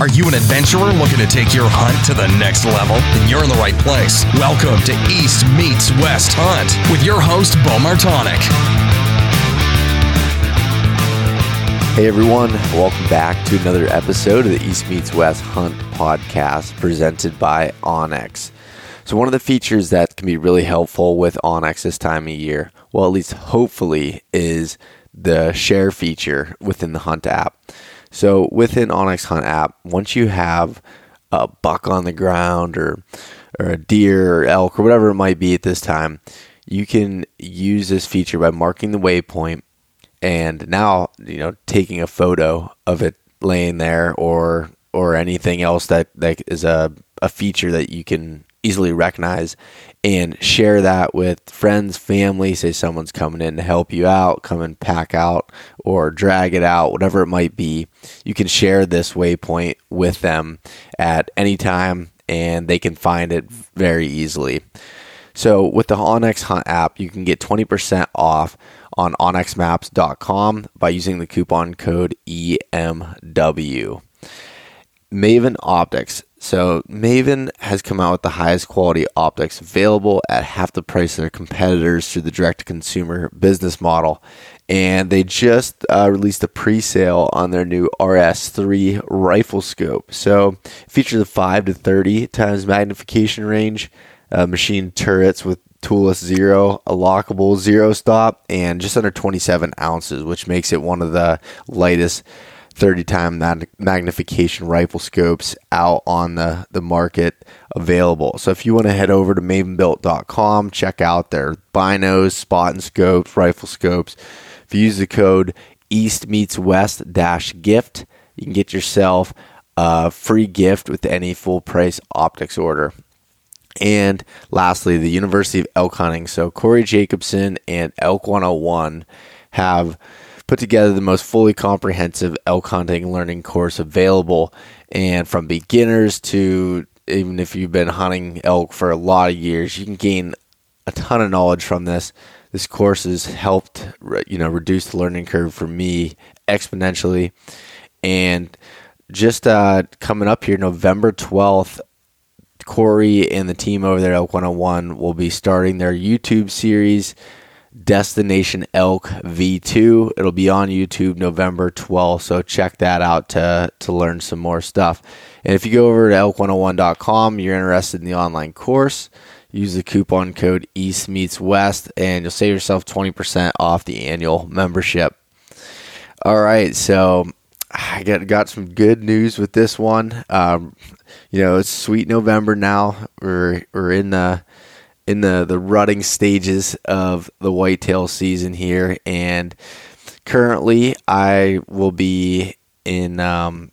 Are you an adventurer looking to take your hunt to the next level? Then you're in the right place. Welcome to East Meets West Hunt with your host, Bo Martonic. Hey everyone, welcome back to another episode of the East Meets West Hunt podcast presented by onX. So, one of the features that can be really helpful with onX this time of year, well, at least hopefully, is the share feature within the Hunt app. So, within Hunt app, once you have a buck on the ground or or a deer or elk or whatever it might be at this time, you can use this feature by marking the waypoint and now you know taking a photo of it laying there or or anything else that that is a a feature that you can easily recognize and share that with friends, family. Say someone's coming in to help you out, come and pack out or drag it out, whatever it might be. You can share this waypoint with them at any time and they can find it very easily. So, with the onX Hunt app, you can get 20% off on onxmaps.com by using the coupon code EMW. Maven Optics. So, Maven has come out with the highest quality optics available at half the price of their competitors through the direct to consumer business model. And they just uh, released a pre sale on their new RS3 rifle scope. So, features a 5 to 30 times magnification range, uh, machine turrets with toolless zero, a lockable zero stop, and just under 27 ounces, which makes it one of the lightest 30 time magnification rifle scopes out on the, the market available. So if you want to head over to mavenbuilt.com, check out their binos, spot and scopes, rifle scopes. If you use the code East Meets West dash gift, you can get yourself a free gift with any full price optics order. And lastly, the University of Elk Hunting. So Corey Jacobson and Elk 101 have put together the most fully comprehensive elk hunting learning course available. And from beginners to even if you've been hunting elk for a lot of years, you can gain a ton of knowledge from this. This course has helped, you know, reduce the learning curve for me exponentially. And just uh, coming up here, November 12th, Corey and the team over there, Elk 101, will be starting their YouTube series, Destination Elk V2. It'll be on YouTube November 12th, so check that out to, to learn some more stuff. And if you go over to elk101.com, you're interested in the online course, use the coupon code East Meets West, and you'll save yourself 20% off the annual membership. All right, so I got got some good news with this one. Um, you know, it's sweet November now. We're we're in the in the the rutting stages of the whitetail season here, and currently I will be in um,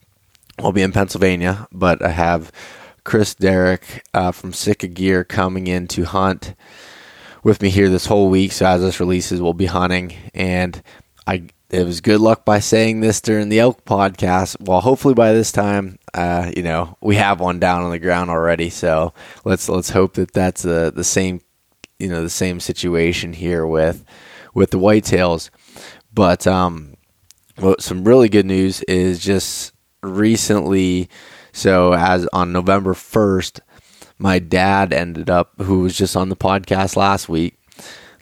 will be in Pennsylvania, but I have Chris Derrick uh, from Sitka Gear coming in to hunt with me here this whole week. So as this releases, we'll be hunting, and I it was good luck by saying this during the elk podcast. Well, hopefully by this time, uh, you know, we have one down on the ground already. So let's let's hope that that's the the same, you know, the same situation here with with the whitetails. But um, what some really good news is just recently. So as on November first, my dad ended up, who was just on the podcast last week,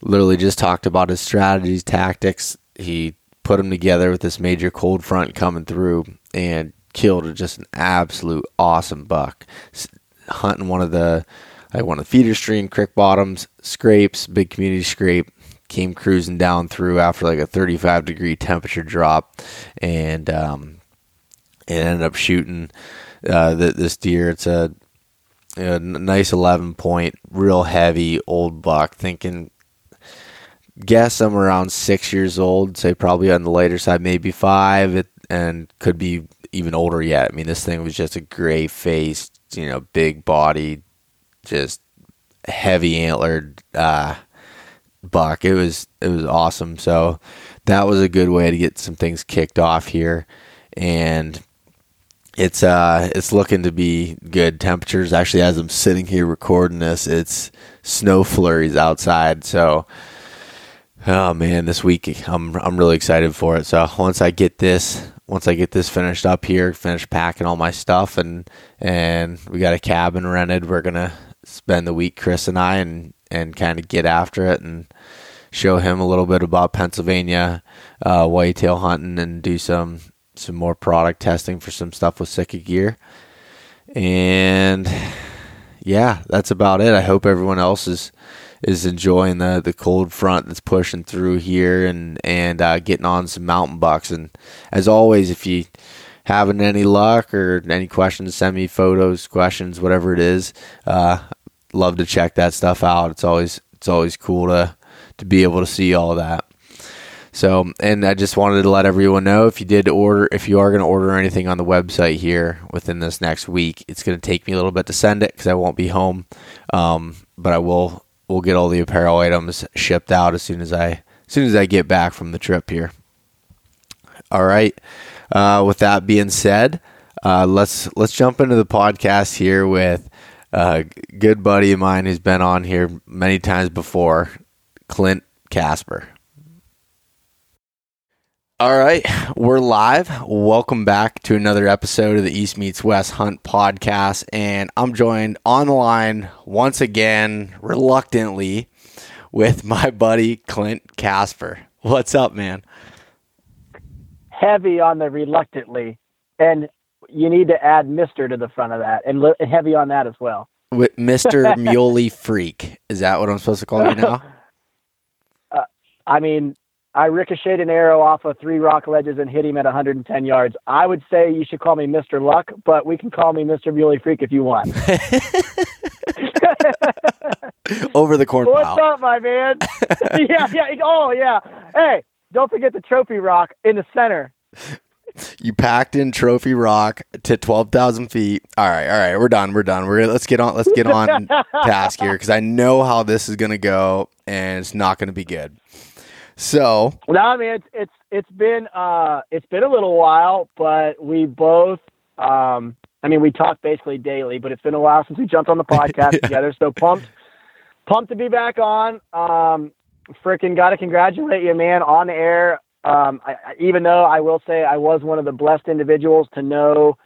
literally just talked about his strategies, tactics. He put them together with this major cold front coming through and killed just an absolute awesome buck. Hunting one of the like one of the feeder stream creek bottoms, scrapes, big community scrape. Came cruising down through after like a 35 degree temperature drop, and um, it ended up shooting uh, this deer. It's a, a nice 11 point, real heavy old buck. Thinking guess I'm around six years old, say probably on the later side, maybe five, it, and could be even older yet. I mean, this thing was just a gray faced, you know, big body, just heavy antlered uh, buck. It was it was awesome. So that was a good way to get some things kicked off here, and it's uh it's looking to be good temperatures. Actually, as I'm sitting here recording this, it's snow flurries outside. So Oh man, this week I'm I'm really excited for it. So once I get this once I get this finished up here, finish packing all my stuff, and and we got a cabin rented. We're gonna spend the week, Chris and I, and and kind of get after it and show him a little bit about Pennsylvania uh, whitetail hunting and do some some more product testing for some stuff with Sitka gear. And yeah, that's about it. I hope everyone else is is enjoying the the cold front that's pushing through here and and uh, getting on some mountain bucks. And as always, if you having any luck or any questions, send me photos, questions, whatever it is. Uh, love to check that stuff out. It's always it's always cool to to be able to see all that. So, and I just wanted to let everyone know if you did order, if you are going to order anything on the website here within this next week, it's going to take me a little bit to send it because I won't be home. Um, but I will, we'll get all the apparel items shipped out as soon as I, as soon as I get back from the trip here. All right. Uh, with that being said, uh, let's let's jump into the podcast here with a good buddy of mine who's been on here many times before, Clint Casper. All right, we're live. Welcome back to another episode of the East Meets West Hunt podcast. And I'm joined on the line once again, reluctantly, with my buddy Clint Casper. What's up, man? Heavy on the reluctantly. And you need to add Mr. to the front of that and li- heavy on that as well. With Mr. Muley Freak. Is that what I'm supposed to call you now? Uh, I mean, I ricocheted an arrow off of three rock ledges and hit him at 110 yards. I would say you should call me Mr. Luck, but we can call me Mr. Muley Freak if you want. Over the corn What's pile. up, my man? yeah, yeah. Oh, yeah. Hey, don't forget the trophy rock in the center. You packed in Trophy Rock to twelve thousand feet. All right, all right, we're done. We're done. We're let's get on. Let's get on task here because I know how this is gonna go, and it's not gonna be good. So No, I mean it's it's it's been uh it's been a little while, but we both um I mean we talk basically daily, but it's been a while since we jumped on the podcast Yeah. together. So pumped pumped to be back on. Um freaking gotta congratulate you, man, on the air. Um I, I, even though I will say I was one of the blessed individuals to know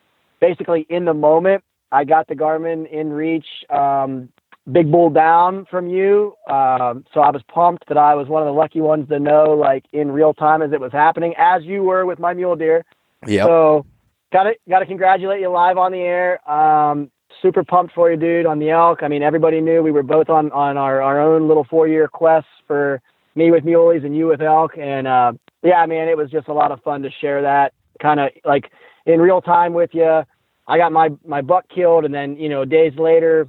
basically in the moment I got the Garmin inReach um big bull down from you. Um, so I was pumped that I was one of the lucky ones to know, like in real time as it was happening, as you were with my mule deer. yep, So got to got to congratulate you live on the air. Um, super pumped for you, dude, on the elk. I mean, everybody knew we were both on on our our own little four year quests for me with muleys and you with elk, and uh, yeah, man, it was just a lot of fun to share that kind of like in real time with you. I got my my buck killed, and then you know days later,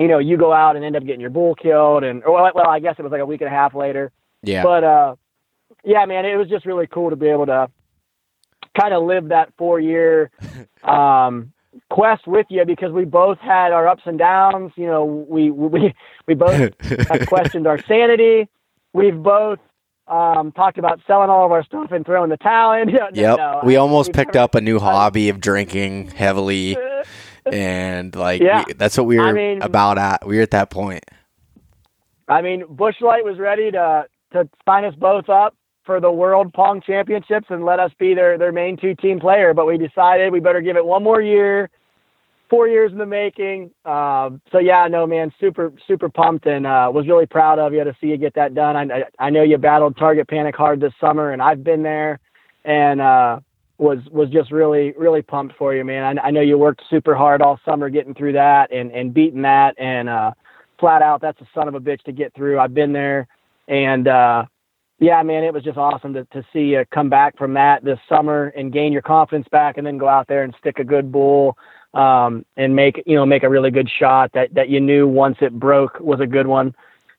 you know you go out and end up getting your bull killed, and or, well, well, I guess it was like a week and a half later. yeah, But uh, yeah, man, it was just really cool to be able to kind of live that four year um, quest with you because we both had our ups and downs. You know, we we we both have questioned our sanity. We've both um, talked about selling all of our stuff and throwing the towel in. No, yep. no, we I- almost picked never- up a new hobby of drinking heavily, and like Yeah. we- that's what we were I mean- about at. We were at that point. I mean, Busch Light was ready to to sign us both up for the World Pong Championships and let us be their their main two team player, but we decided we better give it one more year. Four years in the making. Um, so yeah, no man, super super pumped and uh, was really proud of you to see you get that done. I I- I know you battled target panic hard this summer, and I've been there, and uh, was was just really really pumped for you, man. I, I know you worked super hard all summer getting through that and and beating that, and uh, flat out that's a son of a bitch to get through. I've been there, and uh, yeah, man, it was just awesome to to see you come back from that this summer and gain your confidence back, and then go out there and stick a good bull. Um, and make you know make a really good shot that that you knew once it broke was a good one,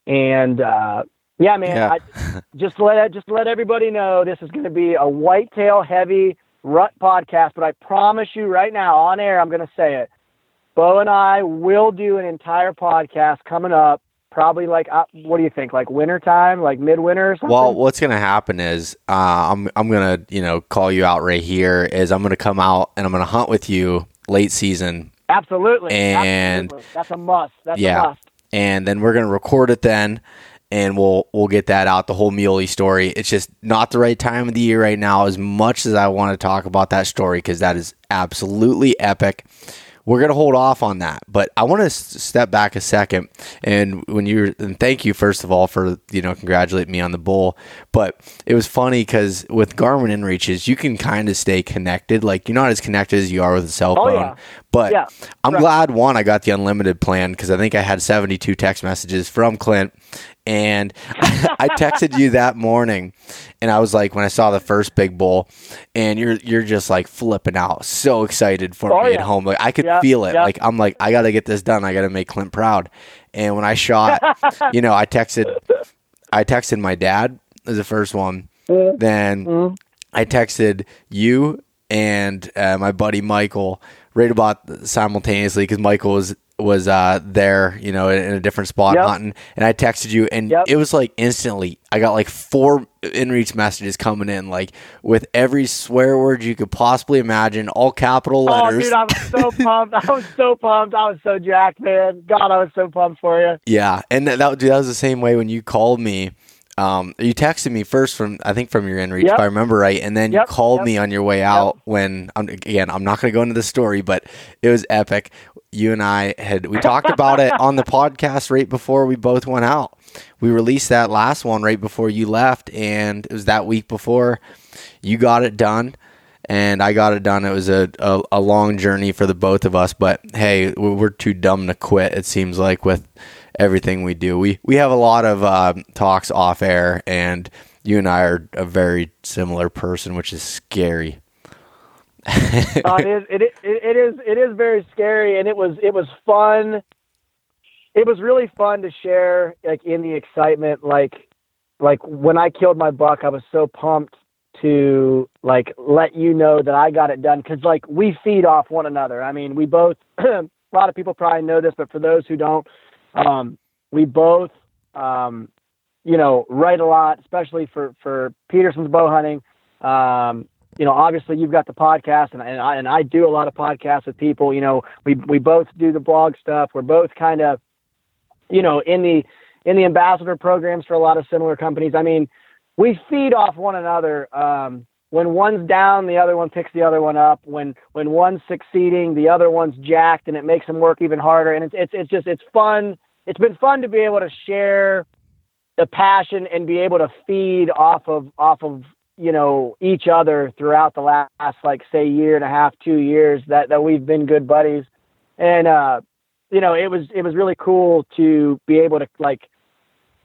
and uh, yeah, man, Yeah. I, just let just let everybody know this is going to be a whitetail heavy rut podcast. But I promise you right now on air, I'm going to say it. Bo and I will do an entire podcast coming up. Probably like uh, what do you think? Like winter time, like midwinter or something. Well, what's gonna happen is uh, I'm I'm gonna you know call you out right here. Is I'm gonna come out and I'm gonna hunt with you late season, absolutely, and- absolutely. that's a must. That's Yeah. a must. and then we're gonna record it then, and we'll we'll get that out the whole muley story. It's just not the right time of the year right now. As much as I want to talk about that story because that is absolutely epic we're going to hold off on that. But I want to step back a second. And when you and thank you, first of all, for, you know, congratulate me on the bull. But it was funny because with Garmin InReaches, you can kind of stay connected. Like you're not as connected as you are with a cell oh, phone. Oh, yeah. But yeah, I'm right. glad, one, I got the unlimited plan because I think I had 72 text messages from Clint and I texted you that morning, and I was like, when I saw the first big bull, and you're you're just like flipping out, so excited for oh, me yeah. at home. Like I could yep, feel it. Yep. Like I'm like, I got to get this done. I got to make Clint proud. And when I shot, you know, I texted, I texted my dad as the first one. Mm-hmm. Then mm-hmm. I texted you and uh, my buddy Michael right about simultaneously because Michael was was uh, there, you know, in a different spot yep. hunting, and I texted you, and yep. it was like instantly. I got like four inReach messages coming in, like with every swear word you could possibly imagine, all capital letters. Oh, dude, I was so pumped! I was so pumped! I was so jacked, man. God, I was so pumped for you. Yeah, and that, that, dude, that was the same way when you called me. Um, you texted me first from I think from your inReach, yep. if I remember right, and then yep. you called yep. me on your way out. When um, again, I'm not going to go into the story, but it was epic you and I had we talked about it on the podcast right before we both went out. We released that last one right before you left, and it was that week before you got it done, and I got it done. It was a, a, a long journey for the both of us, but hey, we're too dumb to quit. It seems like with everything we do, we we have a lot of uh, talks off air, and you and I are a very similar person, which is scary. Uh, it is it, it, it is it is very scary and it was it was fun. It was really fun to share like in the excitement. Like like when i killed my buck i was so pumped to like let you know that i got it done because like we feed off one another. I mean we both a lot of people probably know this but for those who don't um we both um you know write a lot especially for for Petersen's Bowhunting um you know, obviously you've got the podcast, and, and I and I do a lot of podcasts with people. You know, we we both do the blog stuff. We're both kind of, you know, in the in the ambassador programs for a lot of similar companies. I mean, we feed off one another. Um, when one's down, the other one picks the other one up. When when one's succeeding, the other one's jacked, and it makes them work even harder. And it's it's it's just it's fun. It's been fun to be able to share the passion and be able to feed off of off of you know each other throughout the last like say year and a half two years that that we've been good buddies and uh you know it was it was really cool to be able to like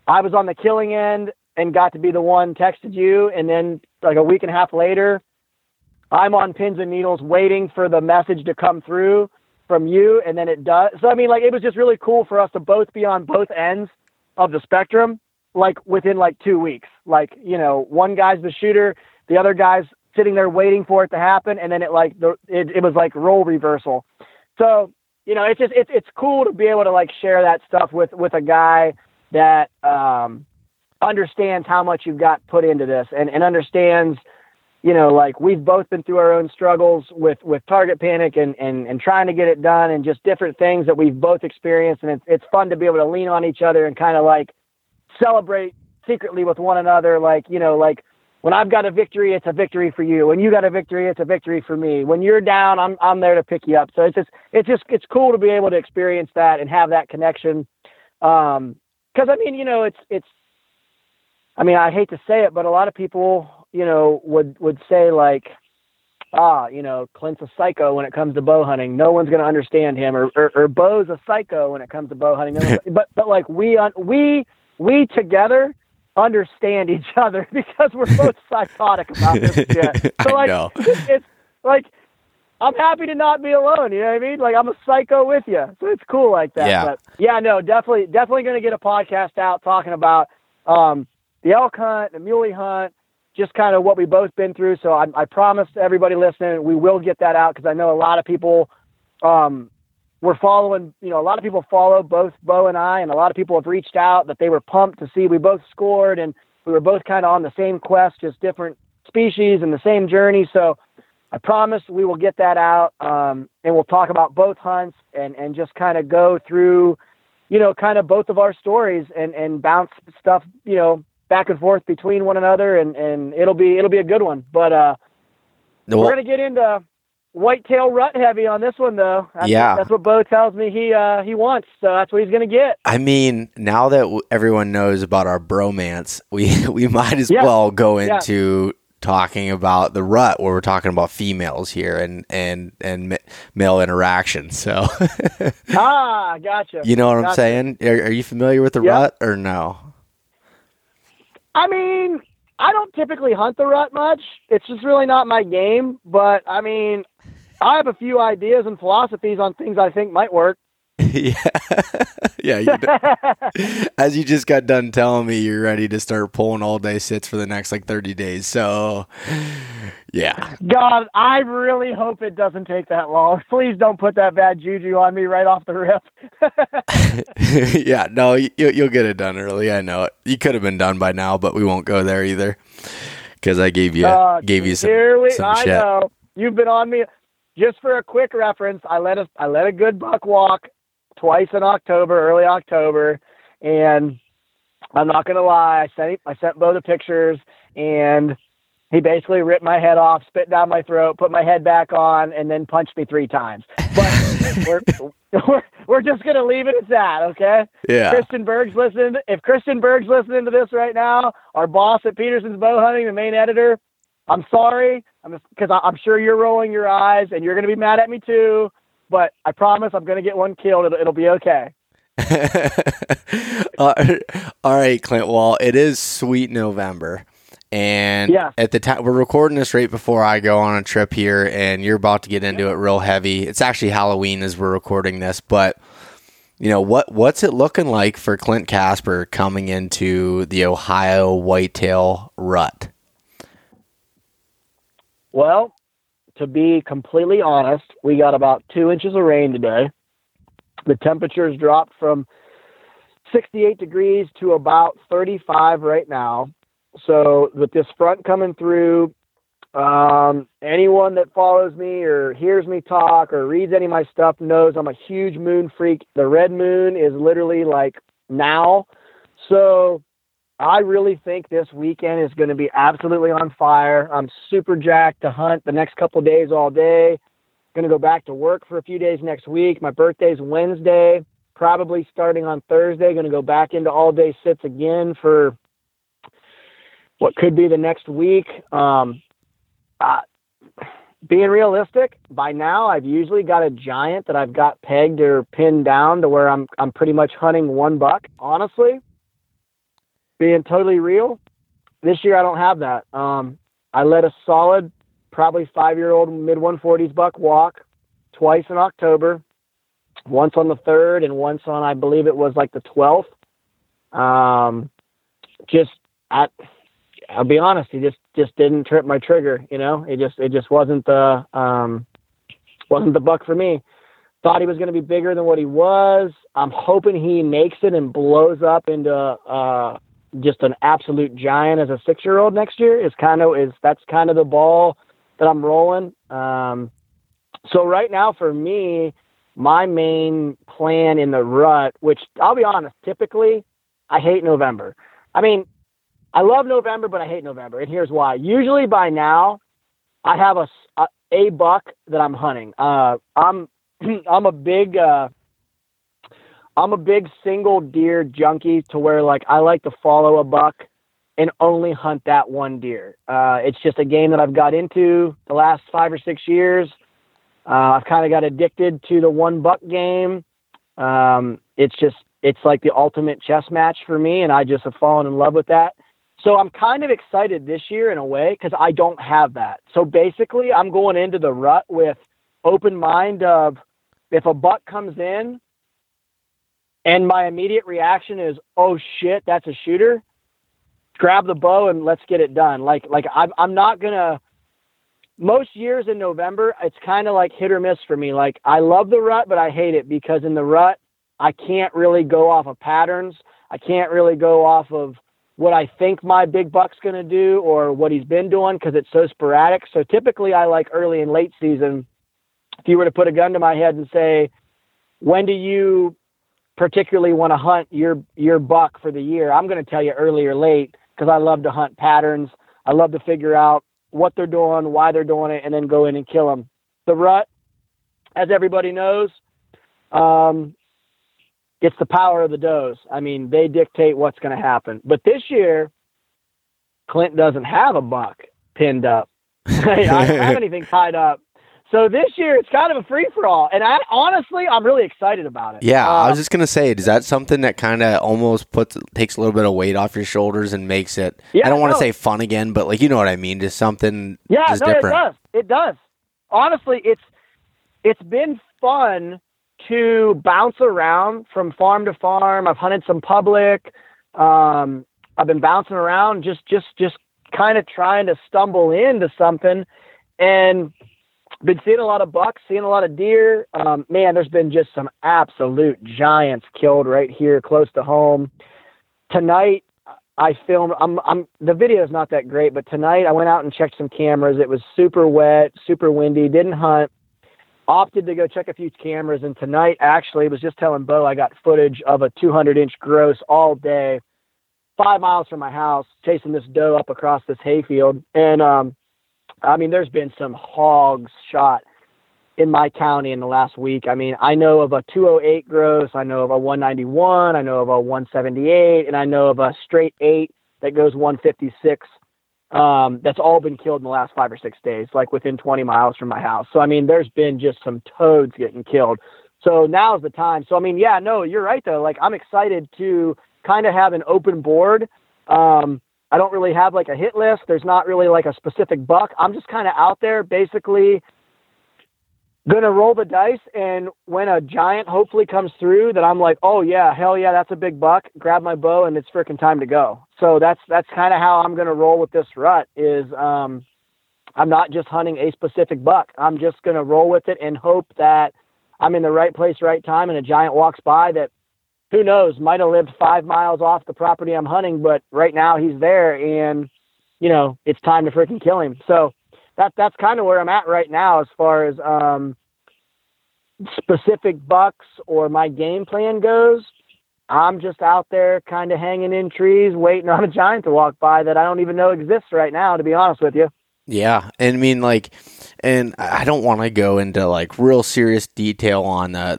i was on the killing end and got to be the one texted you and then like a week and a half later i'm on pins and needles waiting for the message to come through from you and then it does so i mean like it was just really cool for us to both be on both ends of the spectrum like within like two weeks. Like, you know, one guy's the shooter, the other guy's sitting there waiting for it to happen, and then it like the it, it was like role reversal. So, you know, it's just it's it's cool to be able to like share that stuff with with a guy that um understands how much you've got put into this and, and understands you know, like we've both been through our own struggles with with target panic and and and trying to get it done and just different things that we've both experienced and it's it's fun to be able to lean on each other and kind of like celebrate secretly with one another. Like, you know, like when I've got a victory, it's a victory for you. When you got a victory, it's a victory for me. When you're down, I'm I'm there to pick you up. So it's just it's just it's cool to be able to experience that and have that connection. Um, because I mean, you know, it's it's. I mean, I hate to say it, but a lot of people, you know, would would say like, ah, you know, Clint's a psycho when it comes to bow hunting. No one's going to understand him, or, or or Bo's a psycho when it comes to bow hunting. but but like we we we together understand each other because we're both psychotic about this shit. So like it's, it's like I'm happy to not be alone. You know what I mean? Like I'm a psycho with you, so it's cool like that. Yeah. But yeah, no, definitely, definitely going to get a podcast out talking about um, the elk hunt, the muley hunt, just kind of what we've both been through. So I, I promise everybody listening, we will get that out because I know a lot of people um, we're following, you know, a lot of people follow both Bo and I, and a lot of people have reached out that they were pumped to see we both scored and we were both kind of on the same quest, just different species and the same journey. So I promise we will get that out um, and we'll talk about both hunts and, and just kind of go through you know, kind of both of our stories and and bounce stuff, you know, back and forth between one another, and and it'll be it'll be a good one. But uh, well, we're gonna get into whitetail rut heavy on this one though. That's yeah, what, that's what Bo tells me he uh, he wants, so that's what he's gonna get. I mean, now that w- everyone knows about our bromance, we we might as yeah. well go into. Yeah. Talking about the rut, where we're talking about females here and and and male interaction. So, ah, gotcha. You know what gotcha. I'm saying? Are, are, you familiar with the yep. rut or no? I mean, I don't typically hunt the rut much. It's just really not my game. But I mean, I have a few ideas and philosophies on things I think might work. yeah, yeah. You As you just got done telling me, you're ready to start pulling all day sits for the next like 30 days. So, yeah. God, I really hope it doesn't take that long. Please don't put that bad juju on me right off the rip. yeah, no, you, will get it done early. I know it. You could have been done by now, but we won't go there either because I gave you uh, gave you some. Here we, some I shit. know you've been on me. Just for a quick reference, I let a I let a good buck walk twice in October, early October, and I'm not gonna lie, I sent I sent Bo the pictures, and he basically ripped my head off, spit down my throat, put my head back on, and then punched me three times. But we're, we're we're just gonna leave it at that, okay? Yeah. Christian Berg's listening. If Christian Berg's listening to this right now, our boss at Petersen's Bowhunting, the main editor, I'm sorry. I'm because I'm sure you're rolling your eyes and you're gonna be mad at me too but I promise I'm going to get one killed. It'll, it'll be okay. uh, all right, Clint. Well, it is sweet November. And yeah. at the time, we're recording this right before I go on a trip here, and you're about to get into it real heavy. It's actually Halloween as we're recording this, but you know what? What's it looking like for Clint Casper coming into the Ohio whitetail rut? Well, to be completely honest, we got about two inches of rain today. The temperatures dropped from 68 degrees to about 35 right now. So, with this front coming through, um, anyone that follows me or hears me talk or reads any of my stuff knows I'm a huge moon freak. The red moon is literally like now. So, I really think this weekend is going to be absolutely on fire. I'm super jacked to hunt the next couple days all day. Going to go back to work for a few days next week. My birthday's Wednesday, probably starting on Thursday. Going to go back into all day sits again for what could be the next week. Um, uh, being realistic, by now I've usually got a giant that I've got pegged or pinned down to where I'm I'm pretty much hunting one buck. Honestly, being totally real, this year I don't have that. Um, I let a solid, probably five year old mid 140s buck walk twice in October, once on the third and once on, I believe it was like the 12th. Um, just, I, I'll be honest, he just, just didn't trip my trigger. You know, it just, it just wasn't the, um, wasn't the buck for me. Thought he was going to be bigger than what he was. I'm hoping he makes it and blows up into uh, just an absolute giant as a six year old next year is kind of is that's kind of the ball that I'm rolling. Um, so right now for me, my main plan in the rut, which I'll be honest, typically I hate November. I mean, I love November, but I hate November, and here's why. Usually by now, I have a a, a buck that I'm hunting. Uh, I'm I'm a big uh, I'm a big single deer junkie to where like I like to follow a buck and only hunt that one deer. Uh, it's just a game that I've got into the last five or six years. Uh, I've kind of got addicted to the one buck game. Um, it's just it's like the ultimate chess match for me, and I just have fallen in love with that. So I'm kind of excited this year in a way because I don't have that. So basically, I'm going into the rut with open mind of if a buck comes in and my immediate reaction is, "Oh shit, that's a shooter." Grab the bow and let's get it done. Like like I'm I'm not gonna. Most years in November, it's kind of like hit or miss for me. Like I love the rut, but I hate it because in the rut, I can't really go off of patterns. I can't really go off of what I think my big buck's going to do or what he's been doing because it's so sporadic. So typically, I like early and late season. If you were to put a gun to my head and say, when do you particularly want to hunt your your buck for the year, I'm going to tell you early or late because I love to hunt patterns. I love to figure out what they're doing, why they're doing it, and then go in and kill them. The rut, as everybody knows, um, it's the power of the does. I mean, they dictate what's going to happen. But this year, Clint doesn't have a buck pinned up. I don't have anything tied up. So this year it's kind of a free for all, and I honestly I'm really excited about it. Yeah, I was um, just gonna say, is that something that kind of almost puts takes a little bit of weight off your shoulders and makes it? Yeah, I don't want to say fun again, but like you know what I mean, just something. Yeah, just no, different. it does. It does. Honestly, it's it's been fun to bounce around from farm to farm. I've hunted some public. Um, I've been bouncing around, just just just kind of trying to stumble into something, and been seeing a lot of bucks, seeing a lot of deer. Um, man, there's been just some absolute giants killed right here close to home. Tonight, I filmed. I'm, I'm. The video is not that great, but tonight I went out and checked some cameras. It was super wet, super windy. Didn't hunt. Opted to go check a few cameras, and tonight actually was just telling Bo I got footage of a 200 inch gross all day, five miles from my house, chasing this doe up across this hayfield, and um, I mean, there's been some hogs shot in my county in the last week. I mean, I know of a 208 gross, I know of a 191, I know of a 178, and I know of a straight eight that goes 156. Um, that's all been killed in the last five or six days, like within 20 miles from my house. So I mean, there's been just some toads getting killed. So now's the time. So I mean, yeah, no, you're right though. Like I'm excited to kind of have an open board. Um, I don't really have like a hit list. There's not really like a specific buck. I'm just kind of out there basically gonna roll the dice and when a giant hopefully comes through that I'm like, oh yeah, hell yeah, that's a big buck, grab my bow and it's freaking time to go. So that's that's kind of how I'm gonna roll with this rut is um I'm not just hunting a specific buck. I'm just gonna roll with it and hope that I'm in the right place, right time, and a giant walks by that who knows, might have lived five miles off the property I'm hunting, but right now he's there and, you know, it's time to freaking kill him. So that, that's kind of where I'm at right now as far as, um, specific bucks or my game plan goes. I'm just out there kind of hanging in trees, waiting on a giant to walk by that I don't even know exists right now, to be honest with you. Yeah. And I mean, like, and I don't want to go into like real serious detail on uh,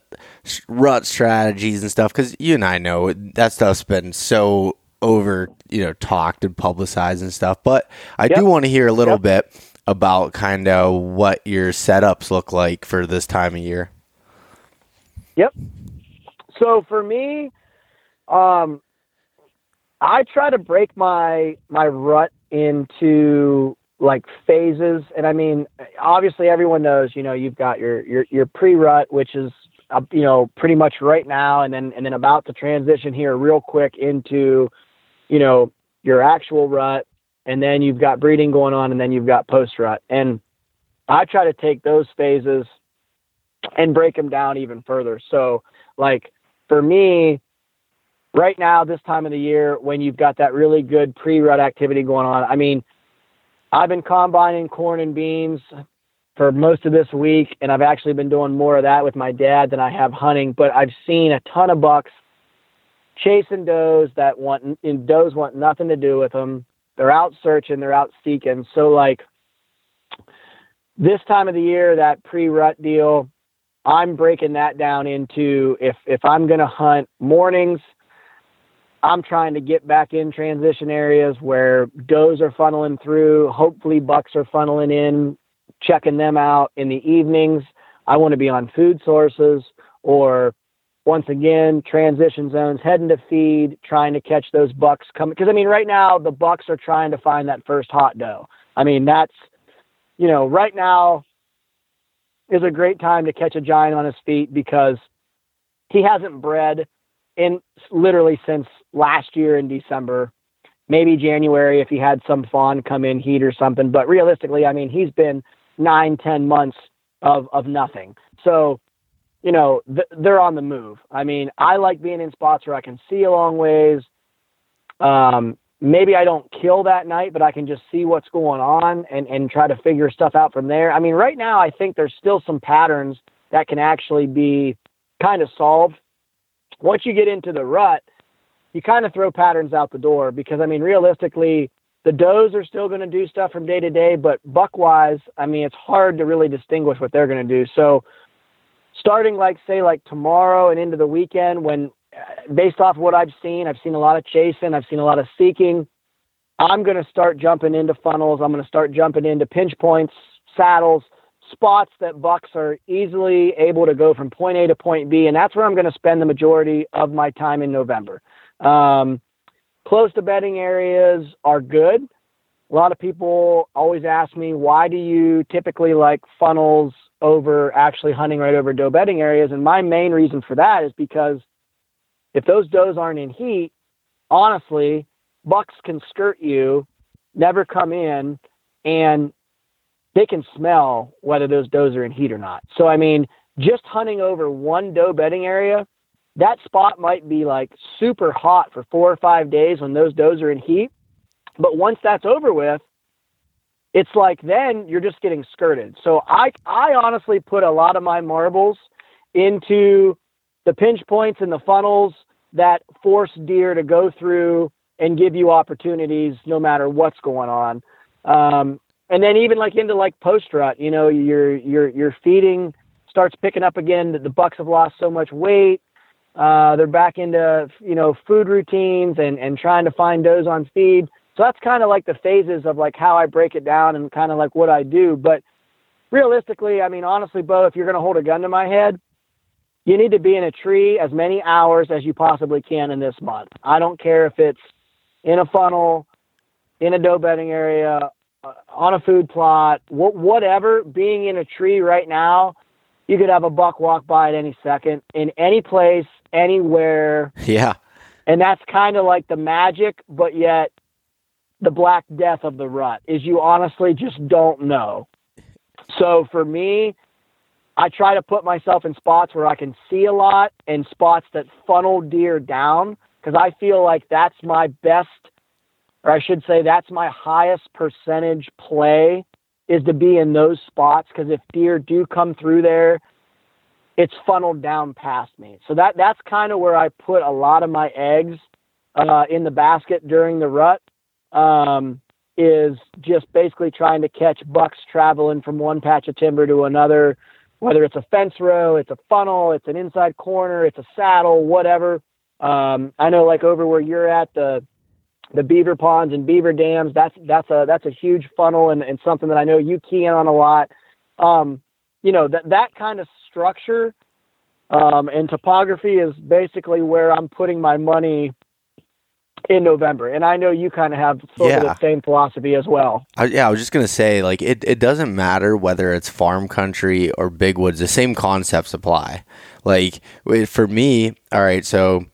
rut strategies and stuff because you and I know that stuff's been so over, you know, talked and publicized and stuff. But I yep. do want to hear a little yep. bit about kind of what your setups look like for this time of year. Yep. So for me, um, I try to break my my rut into like phases. And i mean obviously everyone knows you know you've got your your your pre-rut which is uh, you know pretty much right now and then and then about to transition here real quick into you know your actual rut and then you've got breeding going on and then you've got post rut and i try to take those phases and break them down even further. So like for me right now this time of the year when you've got that really good pre-rut activity going on i mean I've been combining corn and beans for most of this week, and I've actually been doing more of that with my dad than I have hunting. But I've seen a ton of bucks chasing does that want and does want nothing to do with them. They're out searching, they're out seeking. So like this time of the year, that pre-rut deal, I'm breaking that down into if if I'm gonna hunt mornings I'm trying to get back in transition areas where does are funneling through. Hopefully, bucks are funneling in, checking them out in the evenings. I want to be on food sources or once again, transition zones, heading to feed, trying to catch those bucks coming. Because I mean, right now the bucks are trying to find that first hot doe. I mean, that's you know, right now is a great time to catch a giant on his feet because he hasn't bred in literally since last year in December, maybe January if he had some fawn come in heat or something. But realistically, I mean, he's been nine, ten months of of nothing. So, you know, th- they're on the move. I mean, I like being in spots where I can see a long ways. Um, maybe I don't kill that night, but I can just see what's going on and and try to figure stuff out from there. I mean, right now, I think there's still some patterns that can actually be kind of solved once you get into the rut, you kind of throw patterns out the door because I mean, realistically, the does are still going to do stuff from day to day, but buck wise, I mean, it's hard to really distinguish what they're going to do. So, starting like say like tomorrow and into the weekend, when uh, based off what I've seen, I've seen a lot of chasing, I've seen a lot of seeking. I'm going to start jumping into funnels. I'm going to start jumping into pinch points, saddles, spots that bucks are easily able to go from point A to point B, and that's where I'm going to spend the majority of my time in November. Um, close to bedding areas are good. A lot of people always ask me, why do you typically like funnels over actually hunting right over doe bedding areas? And my main reason for that is because if those does aren't in heat, honestly, bucks can skirt you, never come in, and they can smell whether those does are in heat or not. So, I mean, just hunting over one doe bedding area that spot might be like super hot for four or five days when those does are in heat. But once that's over with, it's like then you're just getting skirted. So I I honestly put a lot of my marbles into the pinch points and the funnels that force deer to go through and give you opportunities no matter what's going on. Um, and then even like into like post rut, you know, your your your feeding starts picking up again. The bucks have lost so much weight. Uh, they're back into you know food routines and and trying to find does on feed. So that's kind of like the phases of like how I break it down and kind of like what I do. But realistically, I mean honestly, Bo, if you're going to hold a gun to my head, you need to be in a tree as many hours as you possibly can in this month. I don't care if it's in a funnel, in a doe bedding area, uh, on a food plot, wh- whatever. Being in a tree right now you could have a buck walk by at any second in any place, anywhere. Yeah. And that's kind of like the magic, but yet the black death of the rut is you honestly just don't know. So for me, I try to put myself in spots where I can see a lot and spots that funnel deer down because I feel like that's my best, or I should say, that's my highest percentage play is to be in those spots because if deer do come through there, it's funneled down past me. So that that's kind of where I put a lot of my eggs uh, in the basket during the rut. Um, is just basically trying to catch bucks traveling from one patch of timber to another, whether it's a fence row, it's a funnel, it's an inside corner, it's a saddle, whatever. Um, I know like over where you're at, the the beaver ponds and beaver dams. That's that's a that's a huge funnel and, and something that I know you key in on a lot. Um, you know that that kind of structure um, and topography is basically where I'm putting my money in November. And I know you kind of have sort yeah. of the same philosophy as well. I, yeah, I was just gonna say like it. It doesn't matter whether it's farm country or big woods. The same concepts apply. Like for me, all right, so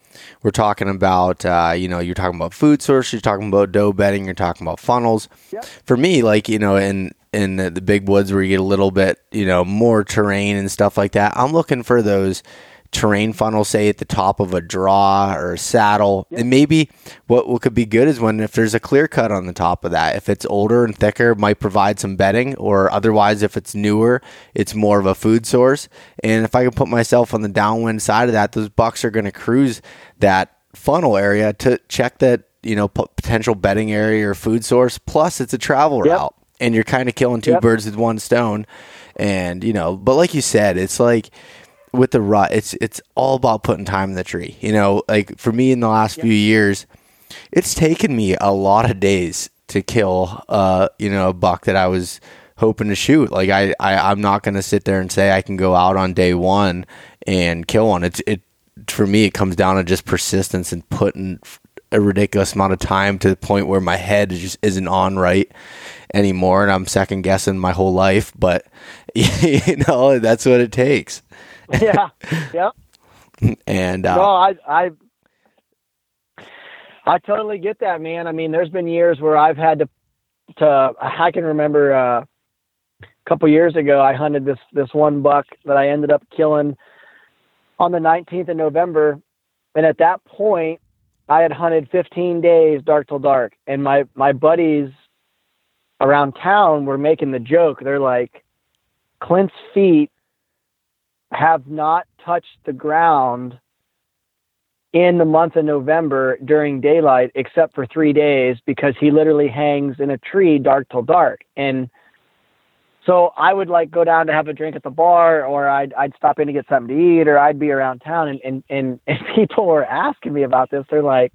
we're talking about, uh, you know, you're talking about food source, you're talking about doe bedding, you're talking about funnels. Yep. For me, like, you know, in in the, the big woods where you get a little bit, you know, more terrain and stuff like that, I'm looking for those terrain funnel, say at the top of a draw or a saddle. And maybe what, what could be good is when if there's a clear cut on the top of that. If it's older and thicker, might provide some bedding, or otherwise, if it's newer, it's more of a food source. And if I can put myself on the downwind side of that, those bucks are going to cruise that funnel area to check that you know potential bedding area or food source. Plus, it's a travel yep. route, and you're kind of killing two yep. birds with one stone. And you know, but like you said, it's like with the rut, it's it's all about putting time in the tree. You know, like for me in the last yep. few years, it's taken me a lot of days to kill uh, you know, a buck that I was hoping to shoot. Like I, I I'm not gonna sit there and say I can go out on day one and kill one. It's it for me it comes down to just persistence and putting a ridiculous amount of time to the point where my head just isn't on right anymore and I'm second guessing my whole life. But you know, that's what it takes. yeah. Yep. and uh, no, I I I totally get that, man. I mean, there's been years where I've had to to I can remember uh, a couple years ago I hunted this this one buck that I ended up killing on the 19th of November, and at that point I had hunted 15 days dark till dark, and my my buddies around town were making the joke. They're like, Clint's feet have not touched the ground in the month of November during daylight, except for three days, because he literally hangs in a tree dark till dark. And so I would like go down to have a drink at the bar, or I'd I'd stop in to get something to eat, or I'd be around town, and and and, and people were asking me about this. They're like,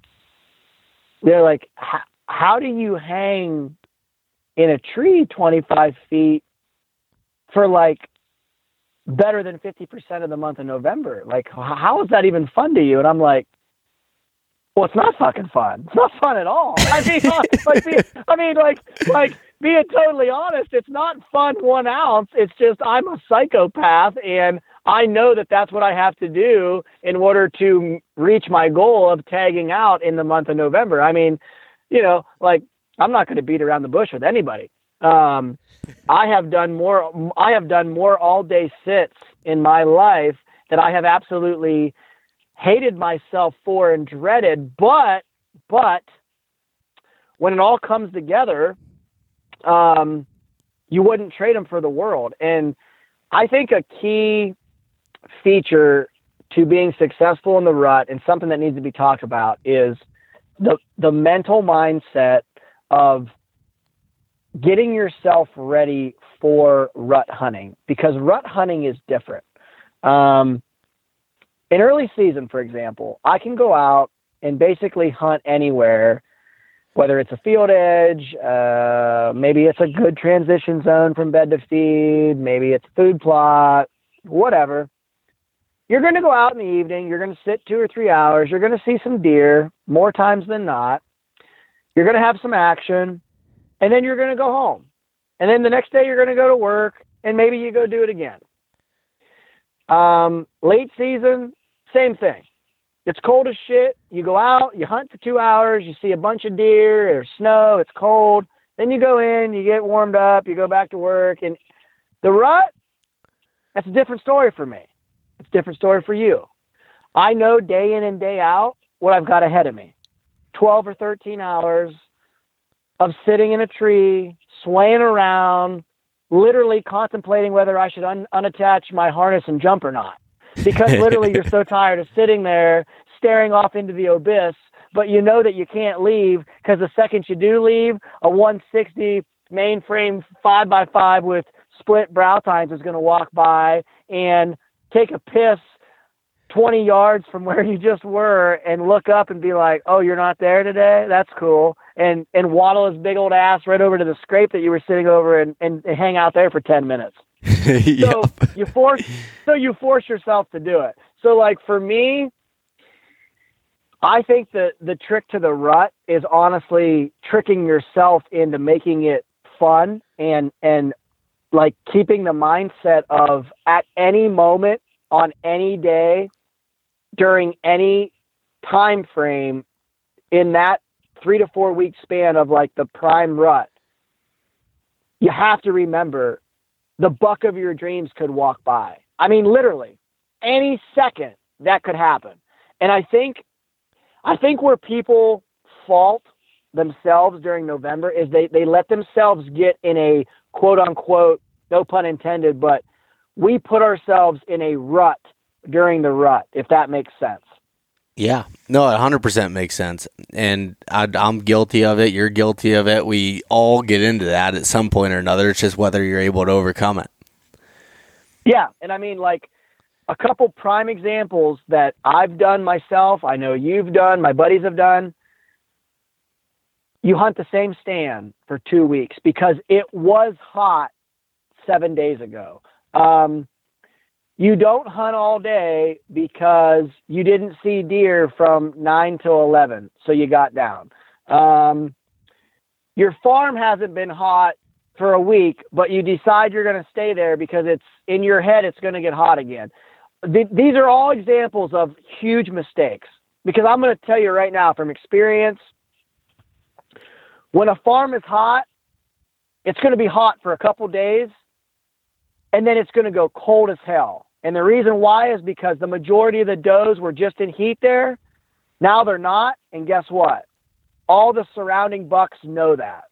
they're like, how do you hang in a tree 25 feet for like better than 50% of the month of November. Like, how is that even fun to you? And I'm like, well, it's not fucking fun. It's not fun at all. I mean, like, I mean, like, like being totally honest, it's not fun one ounce. It's just I'm a psychopath, and I know that that's what I have to do in order to reach my goal of tagging out in the month of November. I mean, you know, like I'm not going to beat around the bush with anybody. Um, I have done more. I have done more all day sits in my life that I have absolutely hated myself for and dreaded. But but when it all comes together, um, you wouldn't trade them for the world. And I think a key feature to being successful in the rut and something that needs to be talked about is the the mental mindset of getting yourself ready for rut hunting because rut hunting is different. Um, in early season, for example, I can go out and basically hunt anywhere, whether it's a field edge, uh, maybe it's a good transition zone from bed to feed, maybe it's food plot, whatever. You're going to go out in the evening. You're going to sit two or three hours. You're going to see some deer more times than not. You're going to have some action and then you're going to go home. And then the next day you're going to go to work and maybe you go do it again. Um, late season, same thing. It's cold as shit. You go out, you hunt for two hours, you see a bunch of deer, there's snow, it's cold. Then you go in, you get warmed up, you go back to work. And the rut, that's a different story for me. It's a different story for you. I know day in and day out what I've got ahead of me 12 or 13 hours of sitting in a tree, swaying around, literally contemplating whether I should un- unattach my harness and jump or not. Because literally you're so tired of sitting there staring off into the abyss, but you know that you can't leave because the second you do leave, a 160 mainframe 5x5 with split brow tines is going to walk by and take a piss 20 yards from where you just were and look up and be like, "Oh, you're not there today? That's cool." And and waddle his big old ass right over to the scrape that you were sitting over and, and, and hang out there for 10 minutes. So you force so you force yourself to do it. So like for me, I think that the trick to the rut is honestly tricking yourself into making it fun and and like keeping the mindset of at any moment on any day during any time frame in that three to four week span of like the prime rut, you have to remember the buck of your dreams could walk by. I mean, literally, any second that could happen. And I think, I think where people fault themselves during November is they, they let themselves get in a quote unquote, no pun intended, but we put ourselves in a rut during the rut, if that makes sense. Yeah, no, 100% makes sense. And I, am guilty of it. You're guilty of it. We all get into that at some point or another. It's just whether you're able to overcome it. Yeah. And I mean, like a couple prime examples that I've done myself, I know you've done, my buddies have done. You hunt the same stand for two weeks because it was hot seven days ago. Um, you don't hunt all day because you didn't see deer from 9 till 11 so you got down. Um, your farm hasn't been hot for a week but you decide you're going to stay there because it's in your head it's going to get hot again. Th- these are all examples of huge mistakes because i'm going to tell you right now from experience when a farm is hot it's going to be hot for a couple days and then it's going to go cold as hell and the reason why is because the majority of the does were just in heat there. Now they're not. And guess what? All the surrounding bucks know that.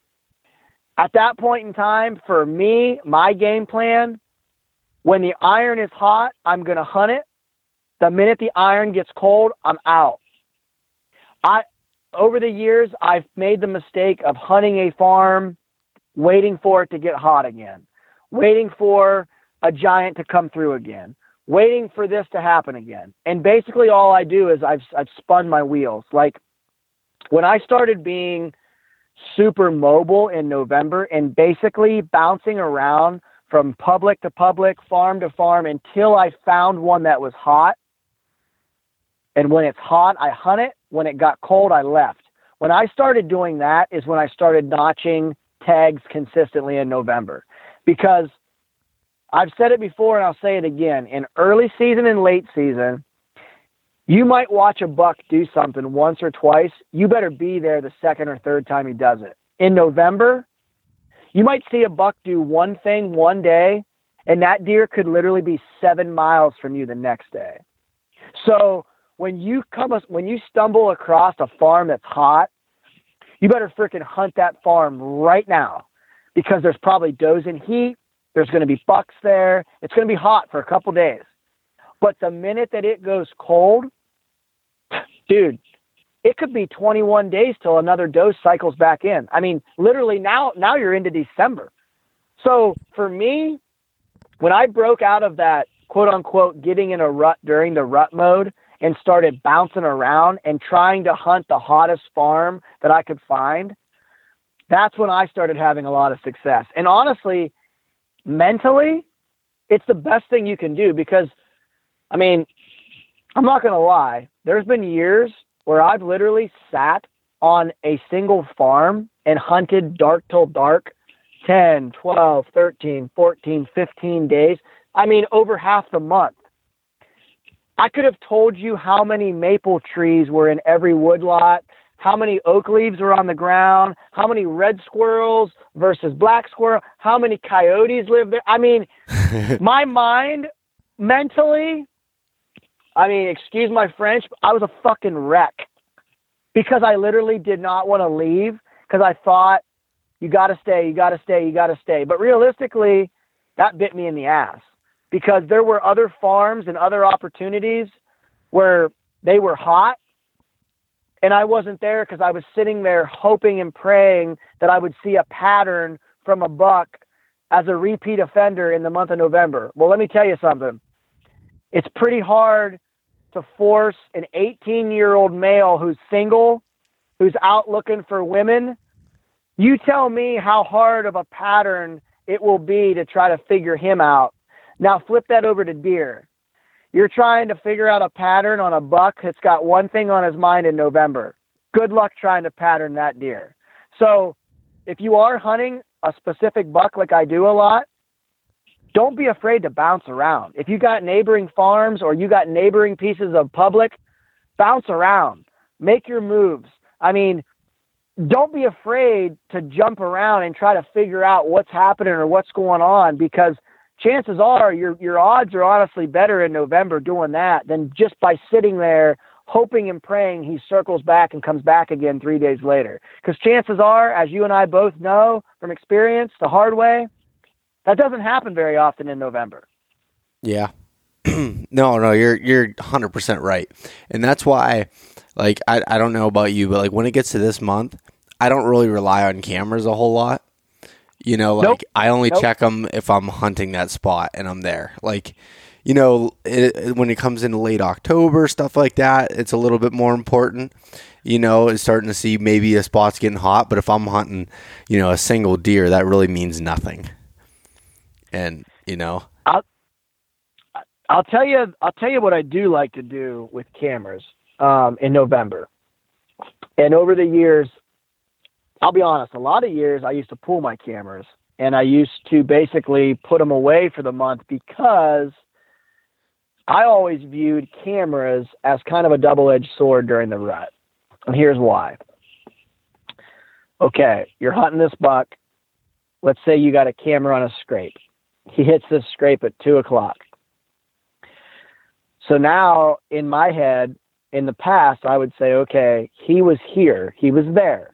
At that point in time, for me, my game plan, when the iron is hot, I'm going to hunt it. The minute the iron gets cold, I'm out. I over the years I've made the mistake of hunting a farm, waiting for it to get hot again, waiting for a giant to come through again, waiting for this to happen again. And basically all I do is I've I've spun my wheels. Like when I started being super mobile in November and basically bouncing around from public to public, farm to farm until I found one that was hot. And when it's hot, I hunt it. When it got cold, I left. When I started doing that is when I started notching tags consistently in November because I've said it before and I'll say it again. In early season and late season, you might watch a buck do something once or twice. You better be there the second or third time he does it. In November, you might see a buck do one thing one day, and that deer could literally be seven miles from you the next day. So when you come, when you stumble across a farm that's hot, you better freaking hunt that farm right now because there's probably does in heat. There's going to be bucks there. It's going to be hot for a couple days. But the minute that it goes cold, dude, it could be 21 days till another dose cycles back in. I mean, literally now now you're into December. So for me, when I broke out of that quote unquote getting in a rut during the rut mode and started bouncing around and trying to hunt the hottest farm that I could find, that's when I started having a lot of success. And honestly, mentally, it's the best thing you can do because I mean, I'm not going to lie. There's been years where I've literally sat on a single farm and hunted dark till dark 10, 12, 13, 14, 15 days. I mean, over half the month. I could have told you how many maple trees were in every woodlot, how many oak leaves were on the ground, how many red squirrels versus black squirrel, how many coyotes live there. I mean, my mind mentally I mean, excuse my French, I was a fucking wreck because I literally did not want to leave because I thought you got to stay, you got to stay, you got to stay. But realistically, that bit me in the ass because there were other farms and other opportunities where they were hot and I wasn't there because I was sitting there hoping and praying that I would see a pattern from a buck as a repeat offender in the month of November. Well, let me tell you something. It's pretty hard to force an 18 year old male who's single, who's out looking for women. You tell me how hard of a pattern it will be to try to figure him out. Now flip that over to deer. You're trying to figure out a pattern on a buck that's got one thing on his mind in November. Good luck trying to pattern that deer. So if you are hunting a specific buck like I do a lot, don't be afraid to bounce around. If you got neighboring farms or you got neighboring pieces of public, bounce around. Make your moves. I mean, don't be afraid to jump around and try to figure out what's happening or what's going on because chances are your your odds are honestly better in November doing that than just by sitting there hoping and praying he circles back and comes back again 3 days later. Cuz chances are as you and I both know from experience the hard way, that doesn't happen very often in November. Yeah. no, no, you're you're 100% right. And that's why like I I don't know about you, but like when it gets to this month, I don't really rely on cameras a whole lot. You know, like nope. I only nope. check them if I'm hunting that spot and I'm there. Like you know, it, when it comes into late October, stuff like that, it's a little bit more important. You know, it's starting to see maybe a spot's getting hot, but if I'm hunting, you know, a single deer, that really means nothing and you know I'll I'll tell you I'll tell you what I do like to do with cameras um, in November. And over the years, I'll be honest, a lot of years I used to pull my cameras and I used to basically put them away for the month because I always viewed cameras as kind of a double-edged sword during the rut. And here's why. Okay, you're hunting this buck. Let's say you got a camera on a scrape he hits this scrape at two o'clock. So now in my head, in the past, I would say, okay, he was here. He was there.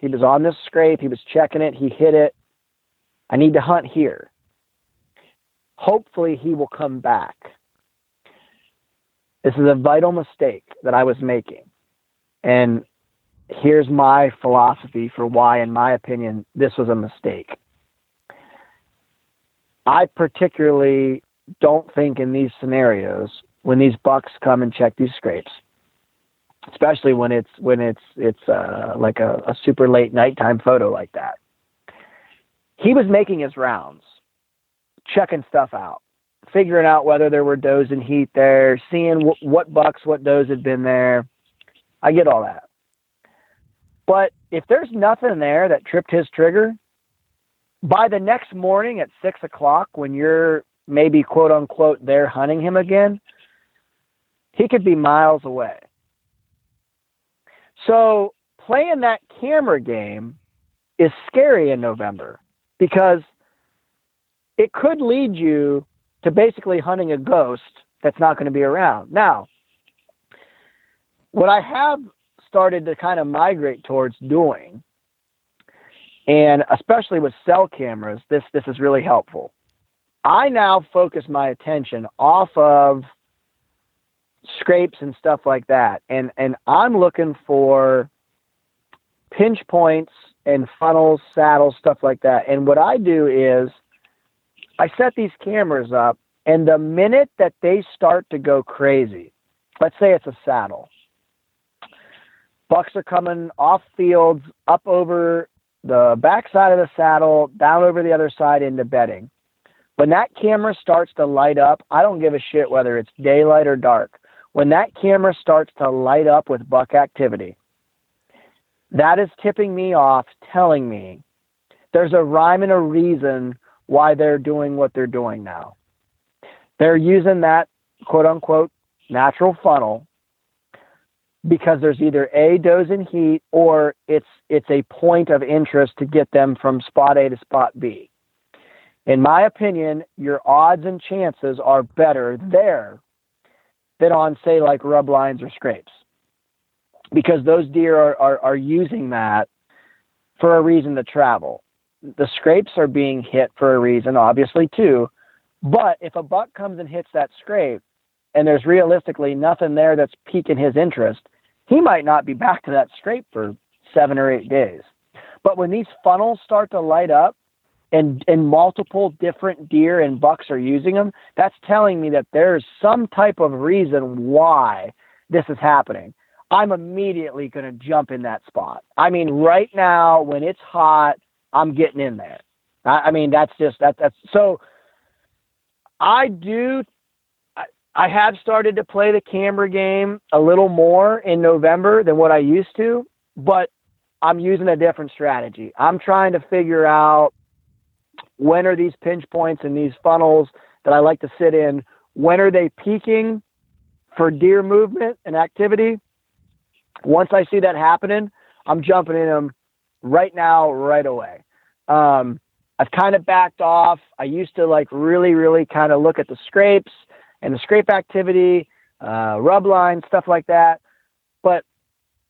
He was on this scrape. He was checking it. He hit it. I need to hunt here. Hopefully, he will come back. This is a vital mistake that I was making. And here's my philosophy for why, in my opinion, this was a mistake. I particularly don't think in these scenarios when these bucks come and check these scrapes, especially when it's when it's it's uh, like a, a super late nighttime photo like that. He was making his rounds, checking stuff out, figuring out whether there were does in heat there, seeing w- what bucks, what does had been there. I get all that. But if there's nothing there that tripped his trigger, by the next morning at six o'clock, when you're maybe quote unquote there hunting him again, he could be miles away. So playing that camera game is scary in November because it could lead you to basically hunting a ghost that's not going to be around. Now, what I have started to kind of migrate towards doing, and especially with cell cameras, this this is really helpful. I now focus my attention off of scrapes and stuff like that, and and I'm looking for pinch points and funnels, saddles, stuff like that. And what I do is I set these cameras up, and the minute that they start to go crazy, let's say it's a saddle, bucks are coming off fields, up over the backside of the saddle, down over the other side into bedding. When that camera starts to light up, I don't give a shit whether it's daylight or dark. When that camera starts to light up with buck activity, that is tipping me off, telling me there's a rhyme and a reason why they're doing what they're doing now. They're using that quote unquote natural funnel because there's either a does in heat or it's it's a point of interest to get them from spot A to spot B. In my opinion, your odds and chances are better there than on say like rub lines or scrapes because those deer are, are, are using that for a reason to travel. The scrapes are being hit for a reason, obviously, too. But if a buck comes and hits that scrape and there's realistically nothing there that's piquing his interest, he might not be back to that scrape for seven or eight days. But when these funnels start to light up and, and multiple different deer and bucks are using them, that's telling me that there's some type of reason why this is happening. I'm immediately going to jump in that spot. I mean, right now when it's hot, I'm getting in there. I, I mean, that's just that. That's so. I do. I, I have started to play the camera game a little more in November than what I used to, but I'm using a different strategy. I'm trying to figure out when are these pinch points and these funnels that I like to sit in. When are they peaking for deer movement and activity? once I see that happening, I'm jumping in them right now, right away. Um, I've kind of backed off. I used to like really, really kind of look at the scrapes and the scrape activity, uh, rub line, stuff like that. But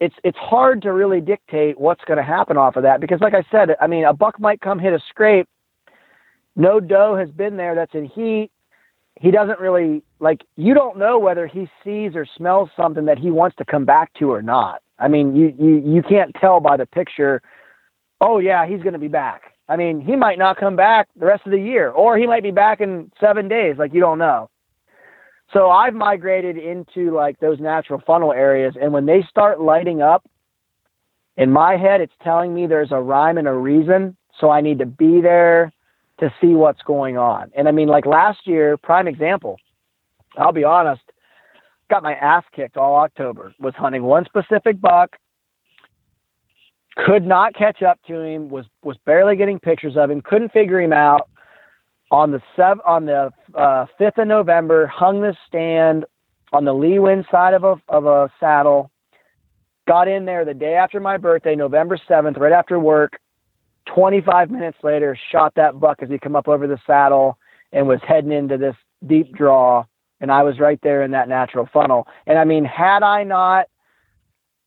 it's it's hard to really dictate what's going to happen off of that because, like I said, I mean, a buck might come hit a scrape. No doe has been there that's in heat he doesn't really like you don't know whether he sees or smells something that he wants to come back to or not. I mean, you you you can't tell by the picture. Oh yeah, he's going to be back. I mean, he might not come back the rest of the year, or he might be back in seven days. Like you don't know. So I've migrated into like those natural funnel areas, and when they start lighting up, in my head, it's telling me there's a rhyme and a reason. So I need to be there to see what's going on. And I mean, like last year, prime example, I'll be honest, got my ass kicked all October, was hunting one specific buck, could not catch up to him, was was barely getting pictures of him, couldn't figure him out. On the sev- on the uh, 5th of November, hung the stand on the lee wind side of a of a saddle. Got in there the day after my birthday, November 7th, right after work 25 minutes later, shot that buck as he come up over the saddle and was heading into this deep draw. And I was right there in that natural funnel. And I mean, had I not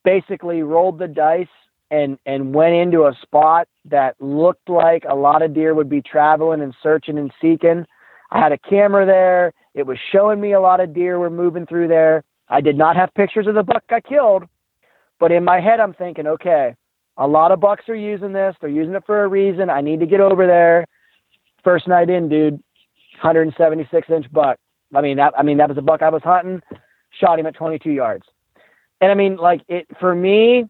basically rolled the dice and and went into a spot that looked like a lot of deer would be traveling and searching and seeking, I had a camera there. It was showing me a lot of deer were moving through there. I did not have pictures of the buck I killed, But in my head, I'm thinking, okay, a lot of bucks are using this. They're using it for a reason. I need to get over there. First night in, dude, 176 inch buck. I mean that. I mean that was a buck I was hunting. Shot him at 22 yards. And I mean, like it for me,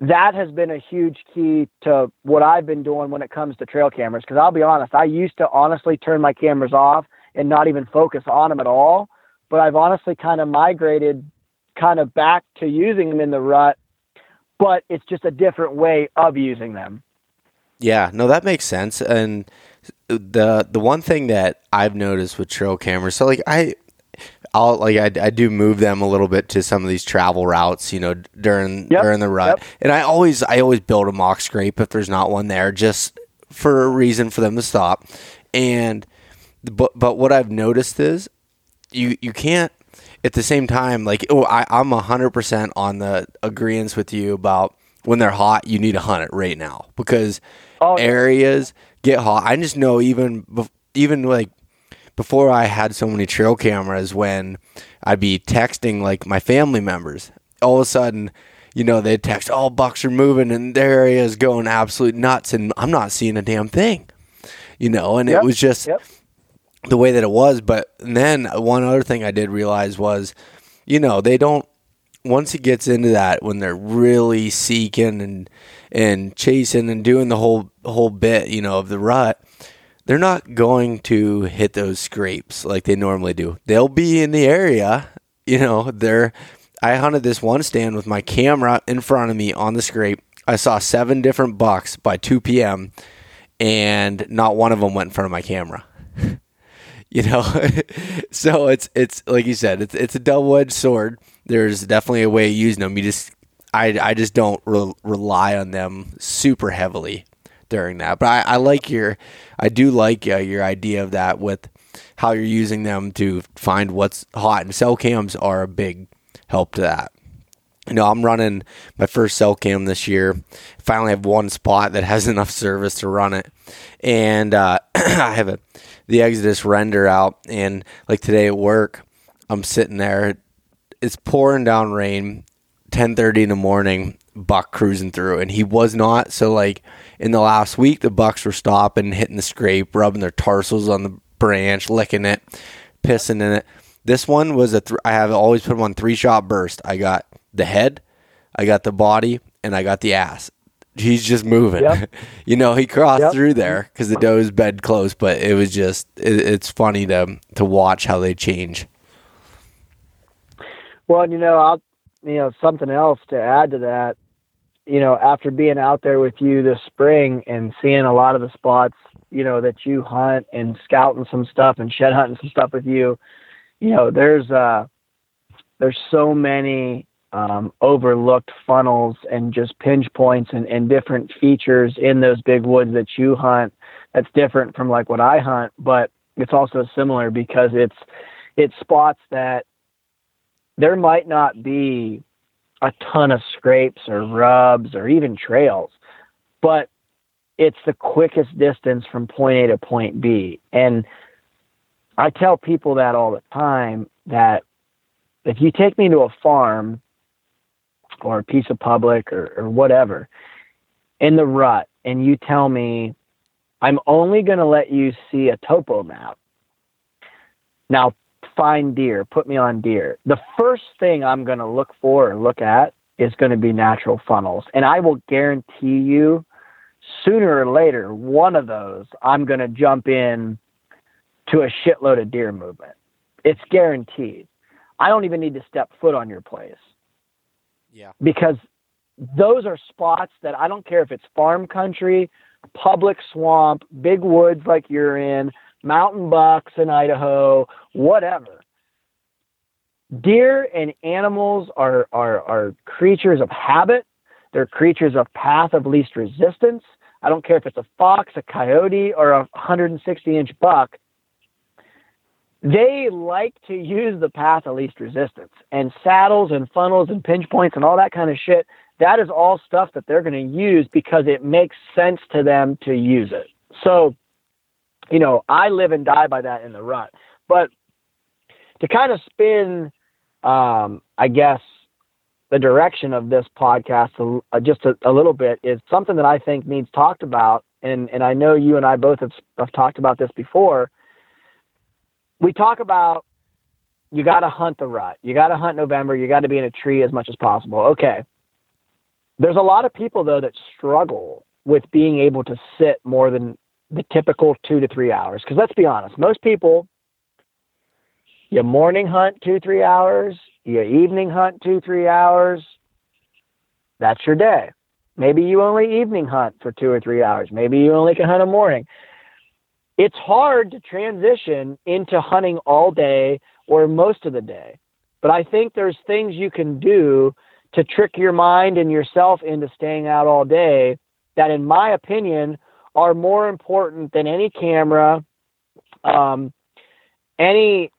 that has been a huge key to what I've been doing when it comes to trail cameras. Because I'll be honest, I used to honestly turn my cameras off and not even focus on them at all. But I've honestly kind of migrated kind of back to using them in the rut, but it's just a different way of using them. Yeah, no, that makes sense. And the the one thing that I've noticed with trail cameras, so like I I'll like I, I do move them a little bit to some of these travel routes, you know, during yep. during the rut. Yep. And I always I always build a mock scrape if there's not one there, just for a reason for them to stop. And but but what I've noticed is you you can't at the same time like oh I I'm hundred percent on the agreements with you about when they're hot you need to hunt it right now because oh, areas get hot. I just know even even like before I had so many trail cameras when I'd be texting like my family members. All of a sudden, you know, they'd text, "Oh, bucks are moving and their area is going absolute nuts," and I'm not seeing a damn thing. You know, and yep. it was just yep. The way that it was. But then one other thing I did realize was, you know, they don't. Once it gets into that, when they're really seeking and and chasing and doing the whole whole bit, you know, of the rut, they're not going to hit those scrapes like they normally do. They'll be in the area, you know, they're I hunted this one stand with my camera in front of me on the scrape. I saw seven different bucks by 2 p.m. and not one of them went in front of my camera. you know, so it's it's like you said, it's it's a double edged sword. There's definitely a way of using them. You just I I just don't re- rely on them super heavily during that. But I, I like your, I do like uh, your idea of that with how you're using them to find what's hot. And cell cams are a big help to that. You know, I'm running my first cell cam this year. Finally, have one spot that has enough service to run it, and uh, I have a the Exodus render out. And like today at work, I'm sitting there. It's pouring down rain, 10:30 in the morning. Buck cruising through, and he was not. So like in the last week, the Bucks were stopping, hitting the scrape, rubbing their tarsals on the branch, licking it, pissing in it. This one was a. Th- I have always put them on three shot burst. I got the head, I got the body, and I got the ass. He's just moving. Yep. you know, he crossed yep. through there because the doe's bed close, but it was just. It, it's funny to to watch how they change. Well, you know, I'll you know something else to add to that you know, after being out there with you this spring and seeing a lot of the spots, you know, that you hunt and scouting some stuff and shed hunting some stuff with you, you know, there's uh there's so many um, overlooked funnels and just pinch points and, and different features in those big woods that you hunt that's different from like what I hunt, but it's also similar because it's it's spots that there might not be a ton of scrapes or rubs or even trails, but it's the quickest distance from point A to point B. And I tell people that all the time that if you take me to a farm or a piece of public or, or whatever in the rut and you tell me I'm only going to let you see a topo map. Now, find deer, put me on deer, the first thing I'm going to look for or look at is going to be natural funnels. And I will guarantee you, sooner or later, one of those, I'm going to jump in to a shitload of deer movement. It's guaranteed. I don't even need to step foot on your place. Yeah. Because those are spots that I don't care if it's farm country, public swamp, big woods like you're in, mountain bucks in Idaho, whatever. Deer and animals are, are, are creatures of habit. They're creatures of path of least resistance. I don't care if it's a fox, a coyote, or a 160 inch buck. They like to use the path of least resistance. And saddles and funnels and pinch points and all that kind of shit, that is all stuff that they're going to use because it makes sense to them to use it. So you know, I live and die by that in the rut. But to kind of spin, um, I guess, the direction of this podcast uh, just a, a, little bit is something that I think needs talked about, and and I know you and I both have, have talked about this before. We talk about you got to hunt the rut, you got to hunt November, you got to be in a tree as much as possible. Okay, there's a lot of people though that struggle with being able to sit more than the typical two to three hours. Because let's be honest, most people you morning hunt two, three hours, you evening hunt two, three hours. That's your day. Maybe you only evening hunt for two or three hours. Maybe you only can hunt a morning. It's hard to transition into hunting all day or most of the day. But I think there's things you can do to trick your mind and yourself into staying out all day that, in my opinion, are more important than any camera, um, any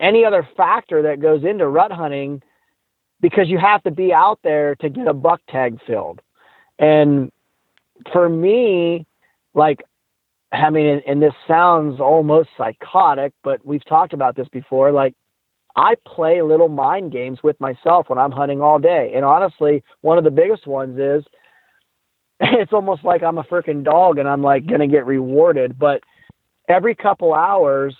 any other factor that goes into rut hunting because you have to be out there to get a buck tag filled. And for me, like, I mean, and, this sounds almost psychotic, but we've talked about this before. Like, I play little mind games with myself when I'm hunting all day. And honestly, one of the biggest ones is it's almost like I'm a freaking dog and I'm like going to get rewarded. But every couple hours,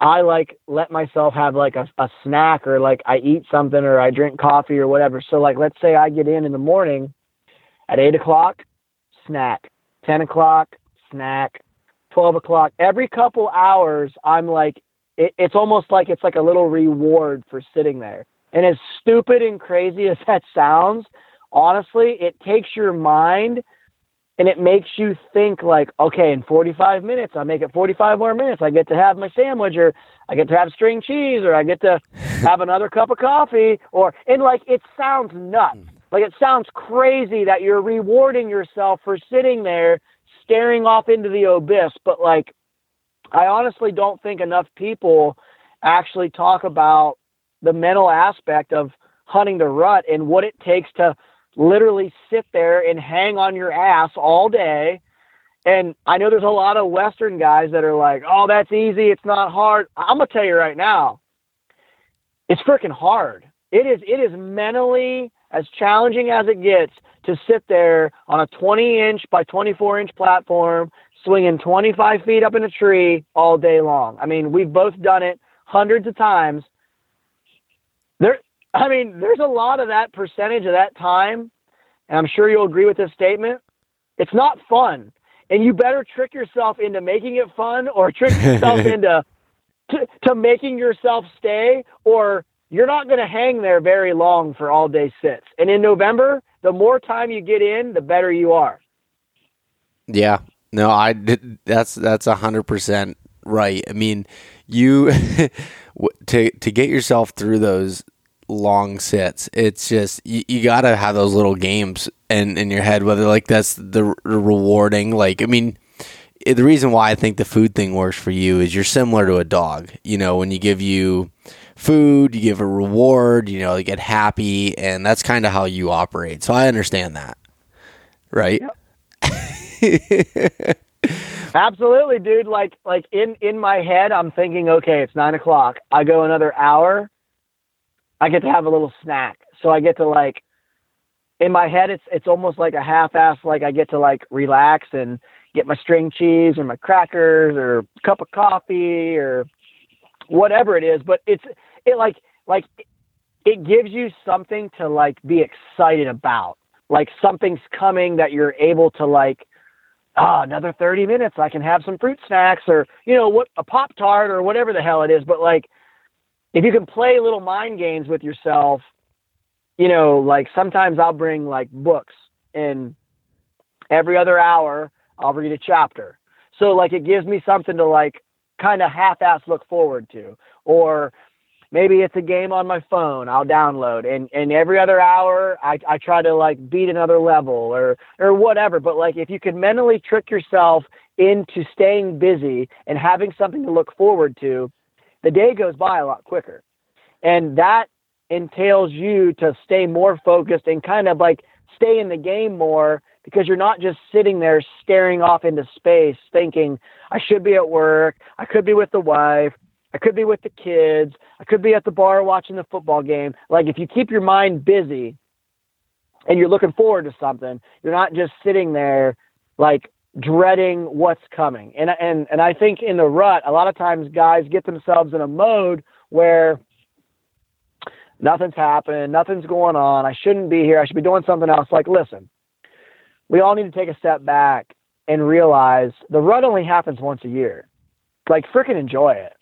I like let myself have like a, a snack or like I eat something or I drink coffee or whatever. So like let's say I get in in the morning at eight o'clock, snack, ten o'clock, snack, twelve o'clock. Every couple hours, I'm like it, it's almost like it's like a little reward for sitting there. And as stupid and crazy as that sounds, honestly, it takes your mind and it makes you think like, okay, in 45 minutes, I make it 45 more minutes. I get to have my sandwich, or I get to have string cheese, or I get to have another cup of coffee, or and like it sounds nuts. Mm. Like it sounds crazy that you're rewarding yourself for sitting there staring off into the abyss, but like I honestly don't think enough people actually talk about the mental aspect of hunting the rut and what it takes to literally sit there and hang on your ass all day. And I know there's a lot of Western guys that are like, oh, that's easy. It's not hard. I'm going to tell you right now, it's freaking hard. It is, it is mentally as challenging as it gets to sit there on a 20 inch by 24 inch platform, swinging 25 feet up in a tree all day long. I mean, we've both done it hundreds of times. There, I mean, there's a lot of that percentage of that time, and I'm sure you'll agree with this statement. It's not fun, and you better trick yourself into making it fun, or trick yourself into to, to making yourself stay, or you're not going to hang there very long for all day sits. And in November, the more time you get in, the better you are. Yeah, no, I did. That's that's a hundred percent right. I mean, you to to get yourself through those long sits. It's just you, you got to have those little games in in your head, whether like that's the, the rewarding. Like, I mean, eh, the reason why I think the food thing works for you is you're similar to a dog. You know, when you give you food, you give a reward. You know, you get happy, and that's kind of how you operate. So I understand that, right? Yep. Absolutely, dude. Like, like in in my head, I'm thinking, okay, it's nine o'clock. I go another hour I get to have a little snack. So I get to like in my head it's it's almost like a half ass like I get to like relax and get my string cheese or my crackers or cup of coffee or whatever it is, but it's it like like it gives you something to like be excited about. Like something's coming that you're able to like ah, oh, another 30 minutes I can have some fruit snacks or you know what a pop tart or whatever the hell it is, but like if you can play little mind games with yourself, you know, like sometimes I'll bring like books and every other hour I'll read a chapter. So like it gives me something to like kind of half-ass look forward to or maybe it's a game on my phone I'll download and and every other hour I I try to like beat another level or or whatever. But like if you can mentally trick yourself into staying busy and having something to look forward to the day goes by a lot quicker. And that entails you to stay more focused and kind of like stay in the game more because you're not just sitting there staring off into space thinking, I should be at work, I could be with the wife, I could be with the kids. I could be at the bar watching the football game. Like if you keep your mind busy and you're looking forward to something, you're not just sitting there like dreading what's coming. And and and I think in the rut, a lot of times guys get themselves in a mode where nothing's happening, nothing's going on. I shouldn't be here. I should be doing something else. Like, listen, we all need to take a step back and realize the rut only happens once a year. Like, freaking enjoy it.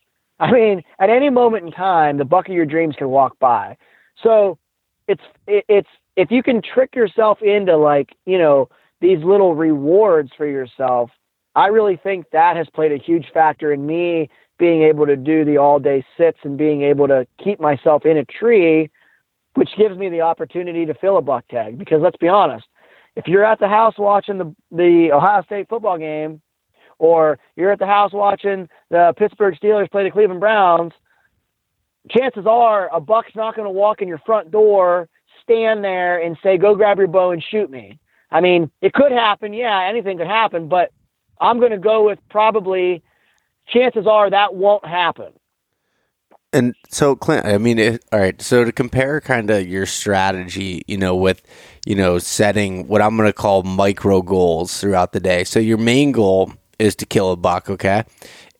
I mean, at any moment in time, the buck of your dreams can walk by. So it's it's if you can trick yourself into like you know these little rewards for yourself, I really think that has played a huge factor in me being able to do the all day sits and being able to keep myself in a tree, which gives me the opportunity to fill a buck tag. Because let's be honest, if you're at the house watching the the Ohio State football game, or you're at the house watching the Pittsburgh Steelers play the Cleveland Browns, chances are a buck's not going to walk in your front door, stand there, and say, "Go grab your bow and shoot me." I mean, it could happen. Yeah, anything could happen, but I'm going to go with probably. Chances are that won't happen. And so, Clint, I mean, it, all right. So to compare kind of your strategy, you know, with you know setting what I'm going to call micro goals throughout the day. So your main goal is to kill a buck, okay?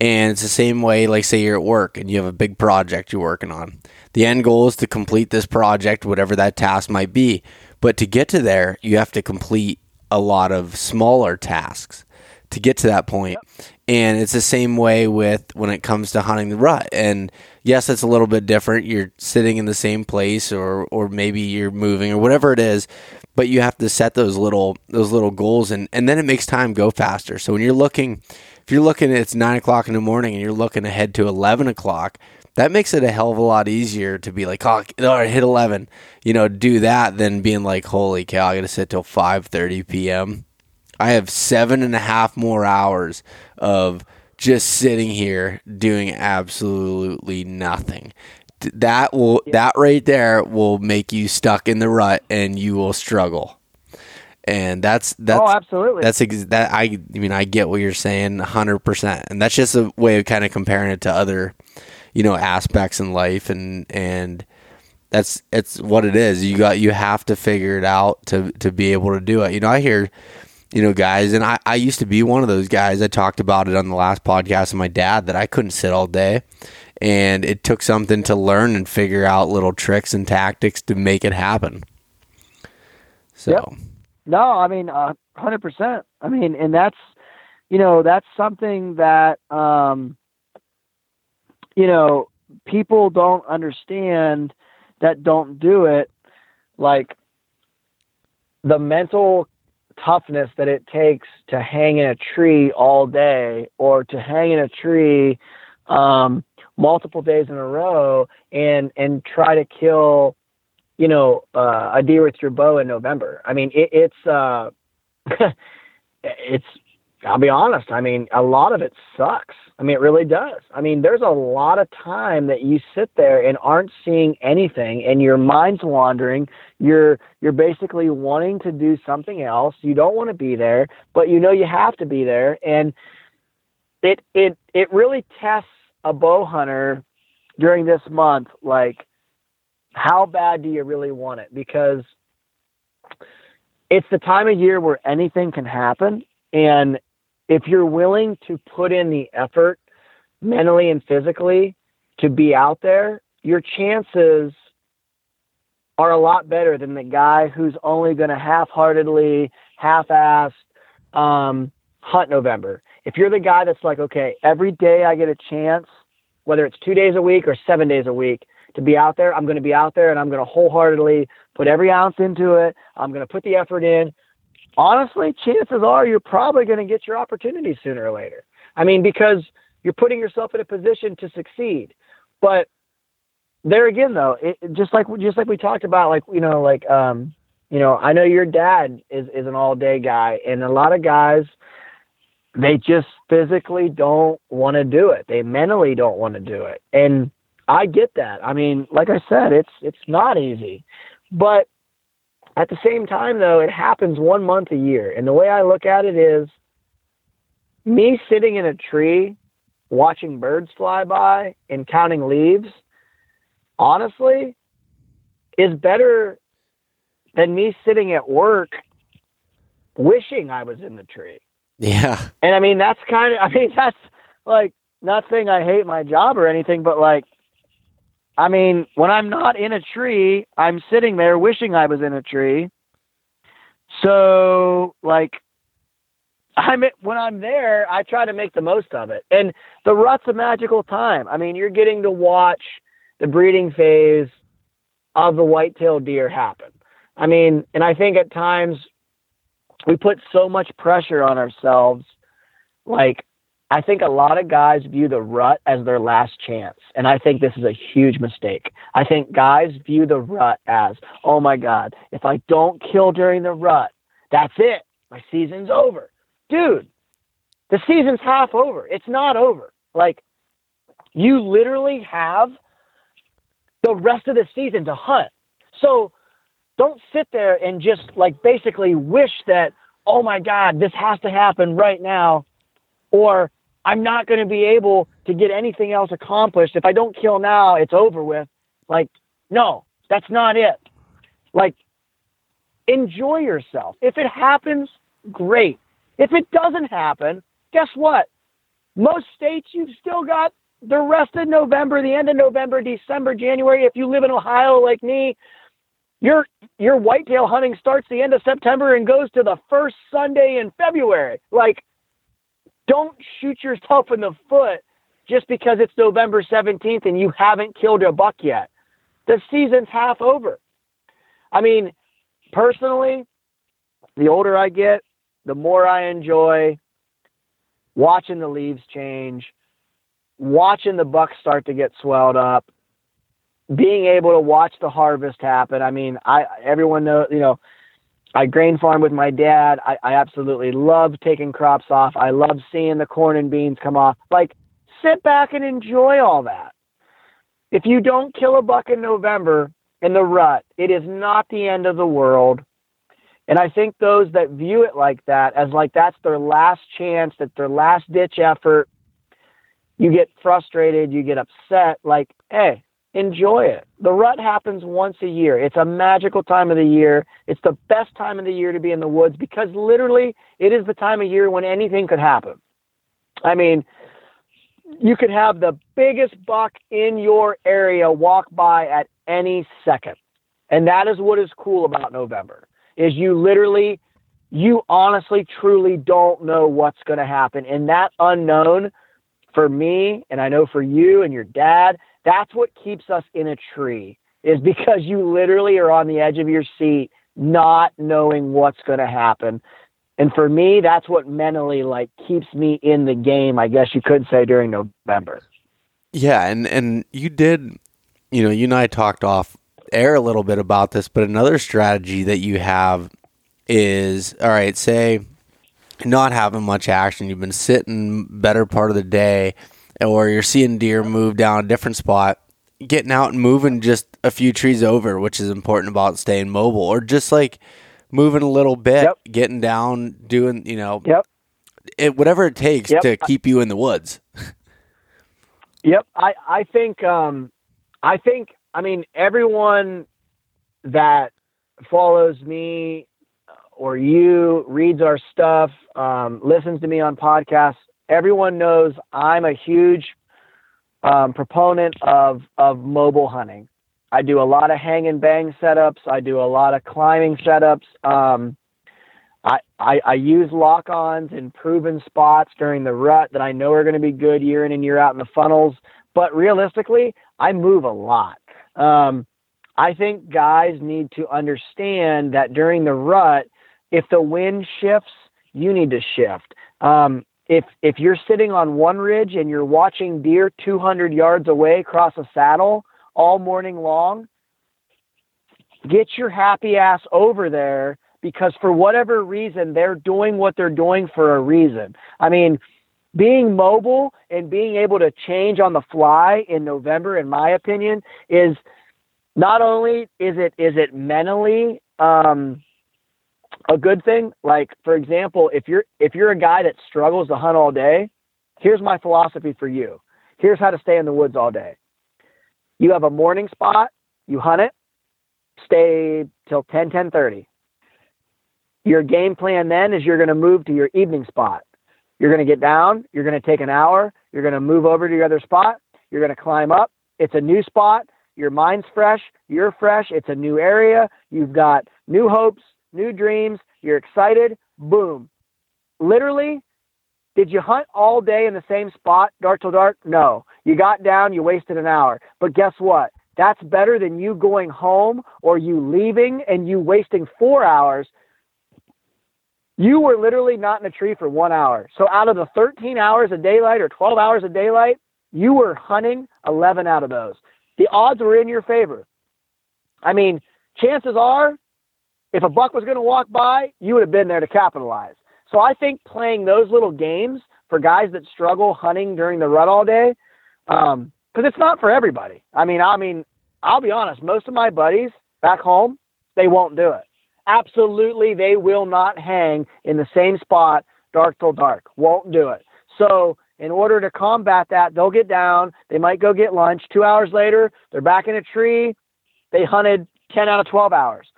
And it's the same way, like say you're at work and you have a big project you're working on. The end goal is to complete this project, whatever that task might be. But to get to there, you have to complete a lot of smaller tasks to get to that point. And it's the same way with when it comes to hunting the rut. And yes, it's a little bit different. You're sitting in the same place or or maybe you're moving or whatever it is, but you have to set those little those little goals and, and then it makes time go faster. So when you're looking if you're looking it's nine o'clock in the morning and you're looking ahead to eleven o'clock, that makes it a hell of a lot easier to be like, oh, all right, hit eleven, you know, do that than being like, holy cow, I got to sit till five thirty p.m. I have seven and a half more hours of just sitting here doing absolutely nothing that will yeah. that right there will make you stuck in the rut and you will struggle. And that's that's oh absolutely. that's ex- that I, I mean I get what you're saying 100% and that's just a way of kind of comparing it to other you know aspects in life and and that's it's what it is. You got you have to figure it out to to be able to do it. You know I hear you know guys and I, I used to be one of those guys. I talked about it on the last podcast of my dad that I couldn't sit all day and it took something to learn and figure out little tricks and tactics to make it happen. So, yep. no, I mean, hundred uh, percent. I mean, and that's you know that's something that um, you know people don't understand that don't do it, like the mental toughness that it takes to hang in a tree all day or to hang in a tree um, multiple days in a row and and try to kill you know uh, a deer with your bow in November. I mean it, it's uh, it's I'll be honest. I mean a lot of it sucks. I mean it really does. I mean there's a lot of time that you sit there and aren't seeing anything and your mind's wandering. You're you're basically wanting to do something else. You don't want to be there, but you know you have to be there and it it it really tests a bow hunter during this month, like how bad do you really want it? Because it's the time of year where anything can happen. And if you're willing to put in the effort mentally and physically to be out there, your chances are a lot better than the guy who's only going to half-heartedly, half-assed um, hunt November if you're the guy that's like, okay, every day I get a chance, whether it's two days a week or seven days a week, to be out there, I'm going to be out there and I'm going to wholeheartedly put every ounce into it. I'm going to put the effort in. Honestly, chances are you're probably going to get your opportunity sooner or later. I mean, because you're putting yourself in a position to succeed. But there again, though, it, just like just like we talked about, like you know, like um, you know, I know your dad is is an all day guy, and a lot of guys they just physically don't want to do it. They mentally don't want to do it. And I get that. I mean, like I said, it's it's not easy. But at the same time though, it happens one month a year. And the way I look at it is me sitting in a tree watching birds fly by and counting leaves, honestly, is better than me sitting at work wishing I was in the tree. Yeah. And I mean, that's kind of, I mean, that's like, not saying I hate my job or anything, but like, I mean, when I'm not in a tree, I'm sitting there wishing I was in a tree. So, like, I'm when I'm there, I try to make the most of it. And the rut's a magical time. I mean, you're getting to watch the breeding phase of the white-tailed deer happen. I mean, and I think at times we put so much pressure on ourselves. Like, I think a lot of guys view the rut as their last chance. And I think this is a huge mistake. I think guys view the rut as, oh my God, if I don't kill during the rut, that's it. My season's over. Dude, the season's half over. It's not over. Like, you literally have the rest of the season to hunt. So don't sit there and just like basically wish that, oh my God, this has to happen right now. Or I'm not going to be able to get anything else accomplished. If I don't kill now, it's over with. Like, no, that's not it. Like, enjoy yourself. If it happens, great. If it doesn't happen, guess what? Most states, you've still got the rest of November, the end of November, December, January. If you live in Ohio like me, your your whitetail hunting starts the end of September and goes to the first Sunday in February. Like, don't shoot yourself in the foot just because it's November 17th and you haven't killed a buck yet. The season's half over. I mean, personally, the older I get, the more I enjoy watching the leaves change, watching the bucks start to get swelled up, being able to watch the harvest happen. I mean, I everyone knows, you know, I grain farm with my dad. I, I absolutely love taking crops off. I love seeing the corn and beans come off. Like, sit back and enjoy all that. If you don't kill a buck in November in the rut, it is not the end of the world. And I think those that view it like that, as like that's their last chance, that's their last ditch effort, you get frustrated, you get upset. Like, hey, enjoy it. The rut happens once a year. It's a magical time of the year. It's the best time of the year to be in the woods because literally it is the time of year when anything could happen. I mean, you could have the biggest buck in your area walk by at any second. And that is what is cool about November. Is you literally you honestly truly don't know what's going to happen and that unknown for me and I know for you and your dad that's what keeps us in a tree is because you literally are on the edge of your seat, not knowing what's going to happen. And for me, that's what mentally like keeps me in the game, I guess you could say during November. Yeah, and and you did, you know, you and I talked off air a little bit about this, but another strategy that you have is all right, say not having much action, you've been sitting better part of the day or you're seeing deer move down a different spot, getting out and moving just a few trees over, which is important about staying mobile, or just like moving a little bit, yep. getting down, doing you know, yep, it whatever it takes yep. to keep you in the woods. yep, I I think um, I think I mean everyone that follows me or you reads our stuff, um, listens to me on podcasts everyone knows I'm a huge um, proponent of of mobile hunting. I do a lot of hang and bang setups. I do a lot of climbing setups. Um, I, I, I use lock-ons in proven spots during the rut that I know are going to be good year in and year out in the funnels. But realistically, I move a lot. Um, I think guys need to understand that during the rut, if the wind shifts, you need to shift. Um, if if you're sitting on one ridge and you're watching deer 200 yards away across a saddle all morning long, get your happy ass over there because for whatever reason they're doing what they're doing for a reason. I mean, being mobile and being able to change on the fly in November, in my opinion, is not only is it is it mentally um, a good thing. Like for example, if you're if you're a guy that struggles to hunt all day, here's my philosophy for you. Here's how to stay in the woods all day. You have a morning spot, you hunt it, stay till 10, 10:30. Your game plan then is you're going to move to your evening spot. You're going to get down, you're going to take an hour, you're going to move over to your other spot, you're going to climb up. It's a new spot, your mind's fresh, you're fresh, it's a new area, you've got new hopes, new dreams, you're excited, boom. Literally, did you hunt all day in the same spot, dark till dark? No. You got down, you wasted an hour. But guess what? That's better than you going home or you leaving and you wasting four hours. You were literally not in a tree for one hour. So out of the 13 hours of daylight or 12 hours of daylight, you were hunting 11 out of those. The odds were in your favor. I mean, chances are, if a buck was going to walk by, you would have been there to capitalize. So I think playing those little games for guys that struggle hunting during the rut all day, because um, it's not for everybody. I mean, I mean, I'll be honest. Most of my buddies back home, they won't do it. Absolutely, they will not hang in the same spot dark till dark. Won't do it. So in order to combat that, they'll get down. They might go get lunch. Two hours later, they're back in a tree. They hunted 10 out of 12 hours.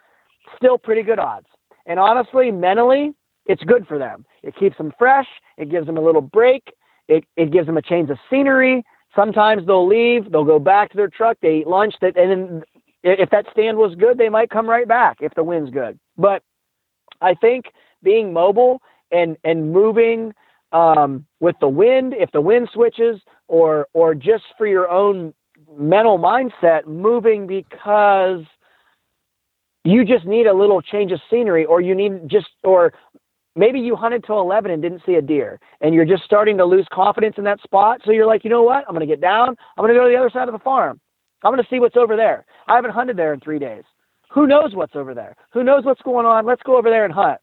Still pretty good odds. And honestly, mentally, it's good for them. It keeps them fresh. It gives them a little break. It, it gives them a change of scenery. Sometimes they'll leave. They'll go back to their truck. They eat lunch. That and then if that stand was good, they might come right back if the wind's good. But I think being mobile and and moving um, with the wind, if the wind switches, or or just for your own mental mindset, moving because you just need a little change of scenery, or you need just or maybe you hunted till 11 and didn't see a deer and you're just starting to lose confidence in that spot. So you're like you know what? I'm going to get down. I'm going to go to the other side of the farm. I'm going to see what's over there. I haven't hunted there in three days. Who knows what's over there? Who knows what's going on? Let's go over there and hunt.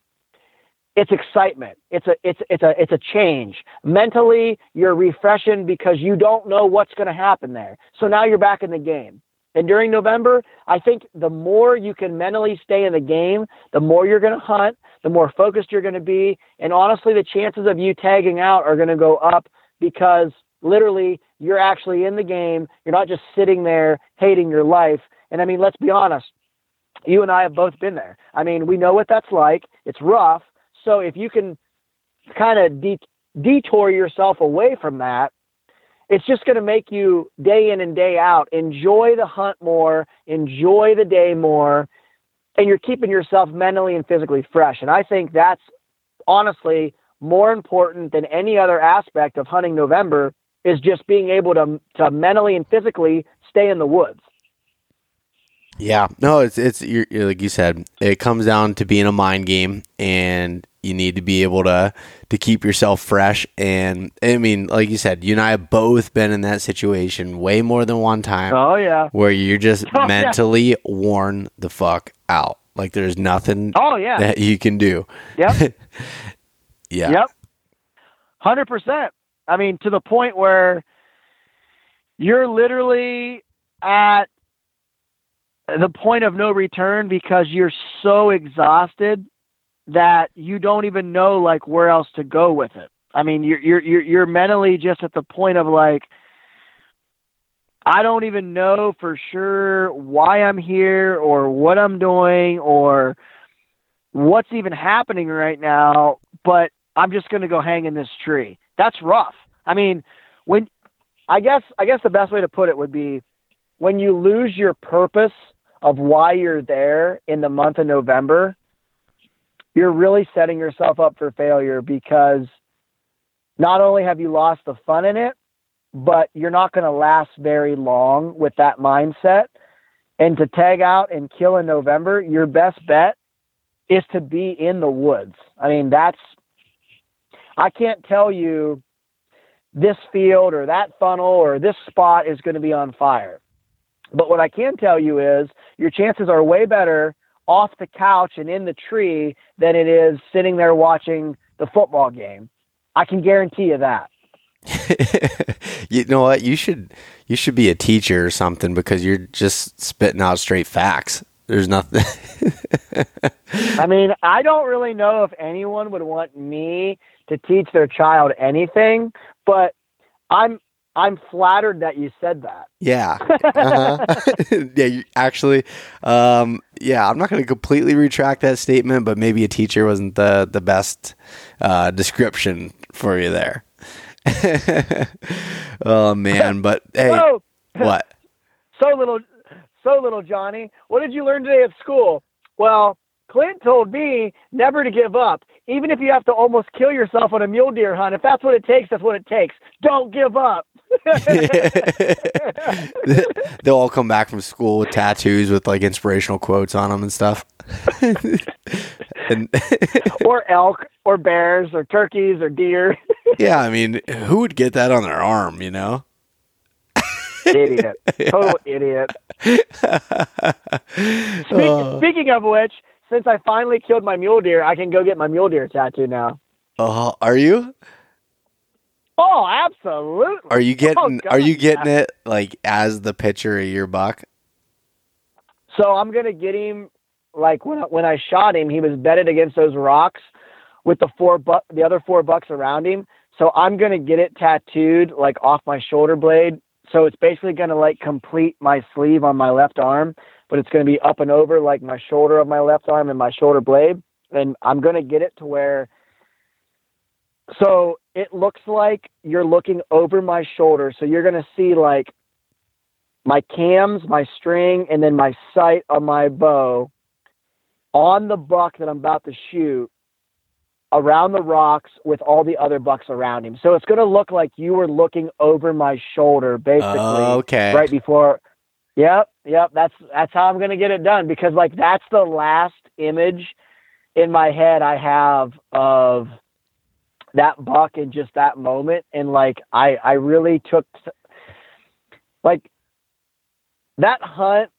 It's excitement. It's a it's it's a it's a change. Mentally you're refreshing because you don't know what's going to happen there. So now you're back in the game and during November, I think the more you can mentally stay in the game, the more you're going to hunt, the more focused you're going to be. And honestly, the chances of you tagging out are going to go up because literally you're actually in the game. You're not just sitting there hating your life. And I mean, let's be honest. You and I have both been there. I mean, we know what that's like. It's rough. So if you can kind of de- detour yourself away from that, it's just going to make you day in and day out enjoy the hunt more, enjoy the day more, and you're keeping yourself mentally and physically fresh. And I think that's honestly more important than any other aspect of hunting November is just being able to to mentally and physically stay in the woods. Yeah, no, it's it's like you said, it comes down to being a mind game, and you need to be able to to keep yourself fresh. And I mean, like you said, you and I have both been in that situation way more than one time. Oh yeah, where you're just oh, mentally yeah. worn the fuck out. Like there's nothing. Oh yeah, that you can do. Yep. yeah. Yep. Hundred percent. I mean, to the point where you're literally at the point of no return because you're so exhausted that you don't even know like where else to go with it. I mean, you're you're you're, you're mentally just at the point of like I don't even know for sure why I'm here or what I'm doing or what's even happening right now, but I'm just going to go hang in this tree. That's rough. I mean, when I guess I guess the best way to put it would be when you lose your purpose of why you're there in the month of November, you're really setting yourself up for failure because not only have you lost the fun in it, but you're not going to last very long with that mindset. And to tag out and kill in November, your best bet is to be in the woods. I mean, that's, I can't tell you this field or that funnel or this spot is going to be on fire. But what I can tell you is your chances are way better off the couch and in the tree than it is sitting there watching the football game. I can guarantee you that. you know what? You should you should be a teacher or something because you're just spitting out straight facts. There's nothing. I mean, I don't really know if anyone would want me to teach their child anything, but I'm I'm flattered that you said that. Yeah. Uh-huh. yeah, you, actually, um, yeah, I'm not going to completely retract that statement, but maybe a teacher wasn't the, the best uh, description for you there. oh, man. But hey, so, what? So little, so little Johnny. What did you learn today at school? Well, Clint told me never to give up, even if you have to almost kill yourself on a mule deer hunt. If that's what it takes, that's what it takes. Don't give up. They'll all come back from school with tattoos with like inspirational quotes on them and stuff. and or elk or bears or turkeys or deer. yeah, I mean, who would get that on their arm, you know? idiot. Total idiot. Speak, uh, speaking of which, since I finally killed my mule deer, I can go get my mule deer tattoo now. Oh, uh, are you? Oh, absolutely. Are you getting oh, are you getting it like as the picture of your buck? So I'm going to get him like when I, when I shot him, he was bedded against those rocks with the four buck the other four bucks around him. So I'm going to get it tattooed like off my shoulder blade. So it's basically going to like complete my sleeve on my left arm, but it's going to be up and over like my shoulder of my left arm and my shoulder blade. And I'm going to get it to where so it looks like you're looking over my shoulder. So you're going to see like my cams, my string, and then my sight on my bow on the buck that I'm about to shoot around the rocks with all the other bucks around him. So it's going to look like you were looking over my shoulder basically uh, okay. right before Yep, yep, that's that's how I'm going to get it done because like that's the last image in my head I have of that buck in just that moment and like i i really took like that hunt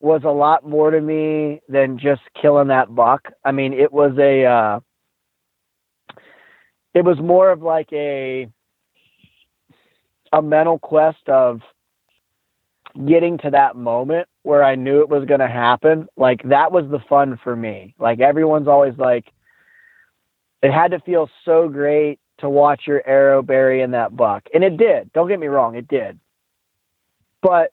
was a lot more to me than just killing that buck i mean it was a uh it was more of like a a mental quest of getting to that moment where I knew it was going to happen. Like that was the fun for me. Like everyone's always like, it had to feel so great to watch your arrow bury in that buck. And it did. Don't get me wrong, it did. But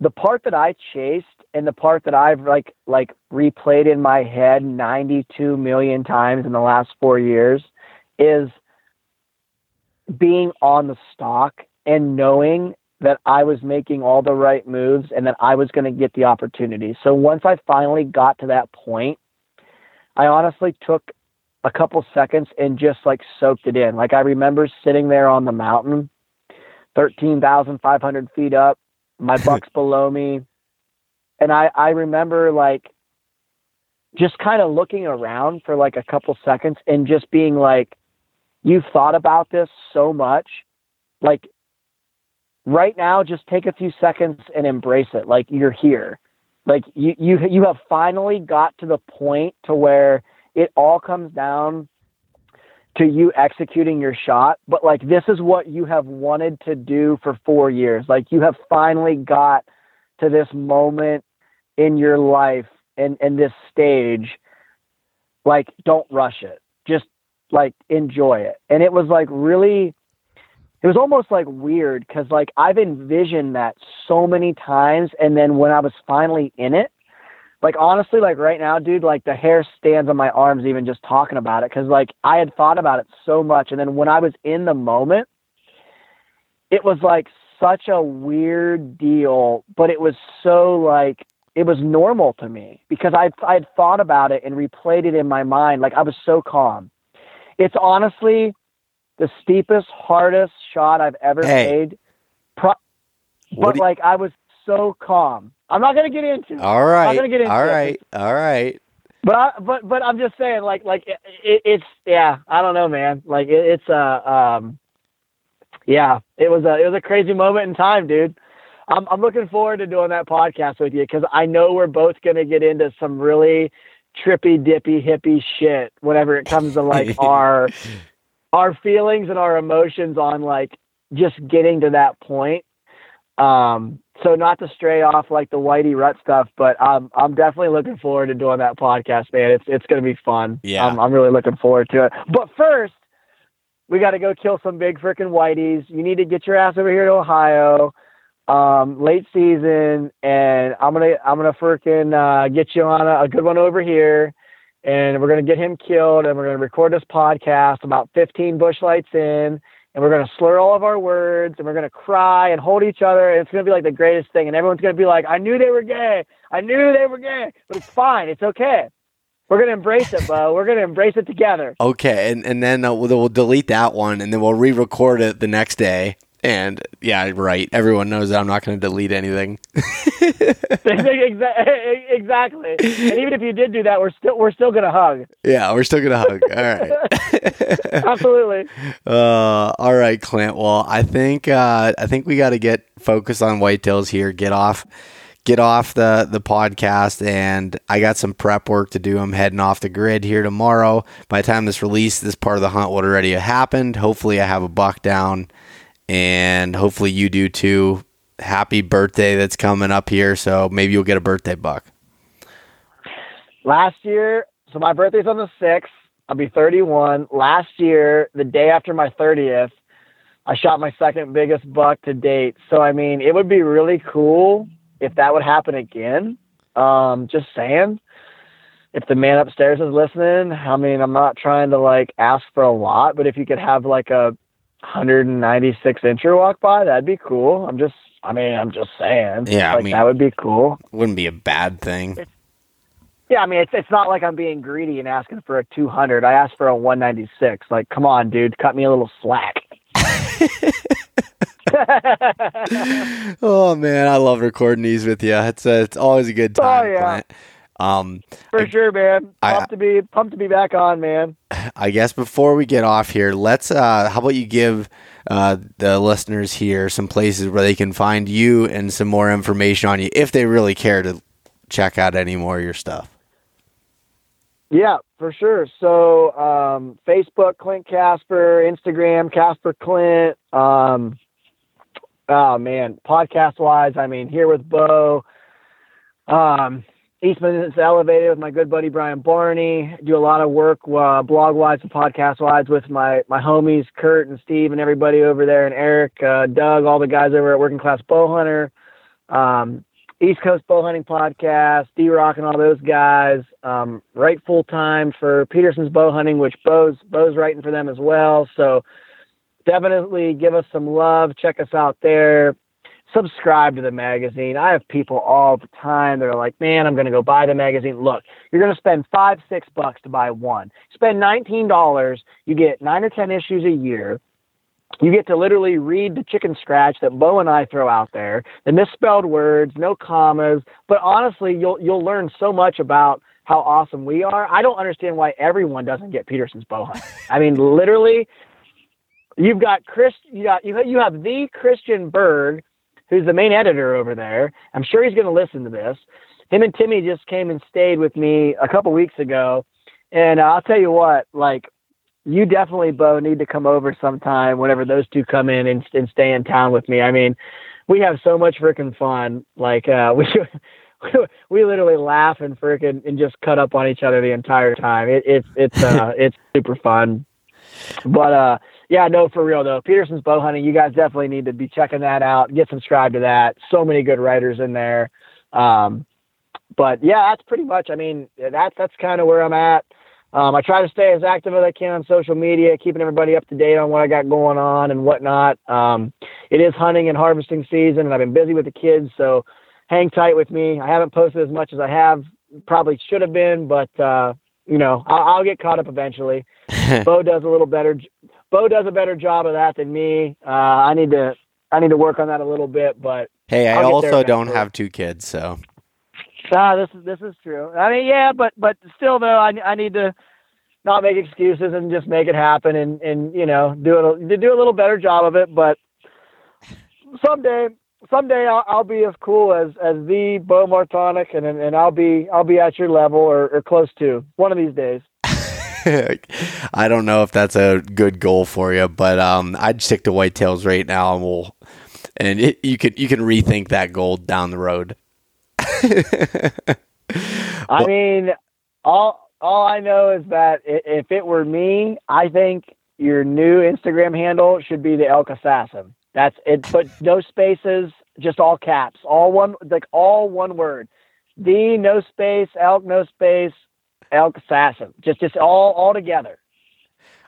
the part that I chased and the part that I've like like replayed in my head 92 million times in the last 4 years is being on the stock and knowing that I was making all the right moves and that I was going to get the opportunity. So once I finally got to that point, I honestly took a couple seconds and just like soaked it in. Like I remember sitting there on the mountain, 13,500 feet up, my buck's below me. And I, I remember like just kind of looking around for like a couple seconds and just being like, you've thought about this so much. Like right now, just take a few seconds and embrace it. Like you're here. Like you, you, you have finally got to the point to where it all comes down to you executing your shot. But like, this is what you have wanted to do for four years. Like, you have finally got to this moment in your life and, and this stage. Like, don't rush it. Just like enjoy it. And it was like really, it was almost like weird because like I've envisioned that so many times. And then when I was finally in it, like honestly like right now dude like the hair stands on my arms even just talking about it because like i had thought about it so much and then when i was in the moment it was like such a weird deal but it was so like it was normal to me because i i had thought about it and replayed it in my mind. Like i was so calm. It's honestly the steepest hardest shot i've ever hey. made. Pro- but like i was so calm I'm not gonna get into. It. All right. I'm going to get into. All right. It. All right. But I, but but I'm just saying, like like it, it, it's yeah. I don't know, man. Like it, it's a uh, um, yeah. It was a it was a crazy moment in time, dude. I'm I'm looking forward to doing that podcast with you because I know we're both gonna get into some really trippy dippy hippie shit whenever it comes to like our our feelings and our emotions on like just getting to that point. Um, so not to stray off like the Whitey Rut stuff, but I'm I'm definitely looking forward to doing that podcast, man. It's it's gonna be fun. Yeah, I'm, I'm really looking forward to it. But first, we got to go kill some big freaking whiteys. You need to get your ass over here to Ohio, um, late season, and I'm gonna I'm gonna freaking uh, get you on a, a good one over here, and we're gonna get him killed, and we're gonna record this podcast about 15 Busch Lights in, and we're gonna slur all of our words, and we're gonna cry and hold each other, and it's gonna be like the greatest thing, and everyone's gonna be like, I knew they were gay, I knew they were gay, but it's fine, it's okay. We're gonna embrace it, Bo. We're gonna embrace it together. Okay, and and then uh, we'll, we'll delete that one, and then we'll re-record it the next day. And yeah, right. Everyone knows that I'm not going to delete anything. exactly. And even if you did do that, we're still we're still gonna hug. Yeah, we're still gonna hug. All right. Absolutely. Uh, all right, Clint. Well, I think uh, I think we got to get focused on whitetails here. Get off, get off the the podcast, and I got some prep work to do. I'm heading off the grid here tomorrow. By the time this release, this part of the hunt would already have happened. Hopefully, I have a buck down, and hopefully you do too happy birthday that's coming up here. So maybe you'll get a birthday buck. Last year, so my birthday's on the 6th. I'll be 31. Last year, the day after my 30th, I shot my second biggest buck to date. So, I mean, it would be really cool if that would happen again. Um, just saying. If the man upstairs is listening, I mean, I'm not trying to like ask for a lot, but if you could have like a 196 incher walk by, that'd be cool. I'm just I mean, I'm just saying. Yeah, like, I mean, that would be cool. Wouldn't be a bad thing. Yeah, I mean, it's it's not like I'm being greedy and asking for a 200. I asked for a 196. Like, come on, dude, cut me a little slack. oh man, I love recording these with you. It's a, it's always a good oh, time. Oh yeah. Um, for I, sure, man. Pumped I, to be pumped to be back on, man. I guess before we get off here, let's. Uh, how about you give uh, the listeners here some places where they can find you and some more information on you if they really care to check out any more of your stuff. Yeah, for sure. So um, Facebook, Clint Casper, Instagram, Casper Clint. Um, oh man, podcast wise, I mean, here with Bo. Um, Eastman is elevated with my good buddy Brian Barney. Do a lot of work uh, blog wise and podcast wise with my my homies Kurt and Steve and everybody over there and Eric, uh, Doug, all the guys over at Working Class Bowhunter, um, East Coast Bowhunting Podcast, D Rock and all those guys. Um, write full time for Petersen's Bowhunting, which Bo's Bo's writing for them as well. So definitely give us some love. Check us out there subscribe to the magazine. I have people all the time that are like, man, I'm going to go buy the magazine. Look, you're going to spend five, six bucks to buy one. Spend $19. You get nine or 10 issues a year. You get to literally read the chicken scratch that Bo and I throw out there, the misspelled words, no commas. But honestly, you'll, you'll learn so much about how awesome we are. I don't understand why everyone doesn't get Petersen's bow hunt. I mean, literally, you've got Chris, you got you, you have the Christian Berg, who's the main editor over there. I'm sure he's going to listen to this. Him and Timmy just came and stayed with me a couple weeks ago, and I'll tell you what, like you definitely, Bo, need to come over sometime whenever those two come in and, and stay in town with me. I mean, we have so much freaking fun. Like uh, we we literally laugh and freaking and just cut up on each other the entire time. It, it's it's uh, it's super fun. But uh, yeah, no, for real though. Petersen's Bowhunting. You guys definitely need to be checking that out. Get subscribed to that. So many good writers in there. Um, but yeah, that's pretty much. I mean, that's that's kind of where I'm at. Um, I try to stay as active as I can on social media, keeping everybody up to date on what I got going on and whatnot. Um, it is hunting and harvesting season, and I've been busy with the kids, so hang tight with me. I haven't posted as much as I have probably should have been, but uh, you know, I'll, I'll, get caught up eventually. Bo does a little better. Bo does a better job of that than me. Uh, I need to I need to work on that a little bit, but hey, I also don't have two kids, so. Ah, this is this is true. I mean, yeah, but but still though, I I need to not make excuses and just make it happen and and you know do it do a little better job of it. But someday someday I'll, I'll be as cool as as the Bo Martonic and and I'll be I'll be at your level or, or close to one of these days. I don't know if that's a good goal for you, but um, I'd stick to whitetails right now, and we'll and it, you can you can rethink that goal down the road. I mean, all all I know is that if it were me, I think your new Instagram handle should be the elk assassin. That's it. Put no spaces, just all caps, all one like all one word. The no space elk no space elk assassin. Just just all all together.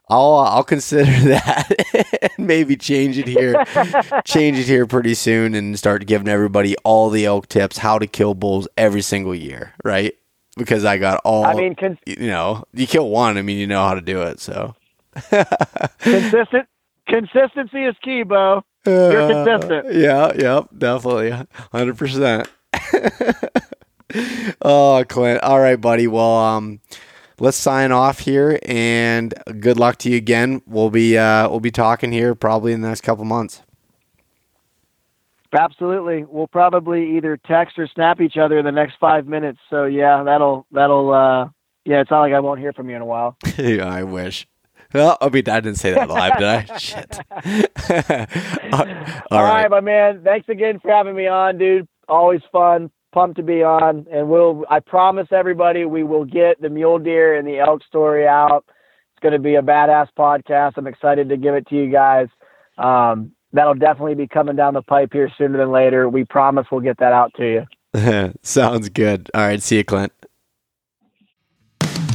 I'll uh, I'll consider that and maybe change it here, change it here pretty soon, and start giving everybody all the elk tips how to kill bulls every single year, right? Because I got all. I mean, con- you know, you kill one. I mean, you know how to do it. So consistent consistency is key, Bo. You're Uh, consistent. yeah, yep, definitely, hundred percent. Oh, Clint. All right, buddy. Well, um, let's sign off here, and good luck to you again. We'll be uh, we'll be talking here probably in the next couple months. Absolutely. We'll probably either text or snap each other in the next five minutes. So yeah, that'll that'll uh yeah, it's not like I won't hear from you in a while. Yeah, I wish. Well, I mean, I didn't say that live, did I? Shit. All All right. right. my man. Thanks again for having me on, dude. Always fun. Pumped to be on. And we'll I promise everybody we will get the mule deer and the elk story out. It's gonna be a badass podcast. I'm excited to give it to you guys. Um, that'll definitely be coming down the pipe here sooner than later. We promise we'll get that out to you. Sounds good. All right. See you, Clint.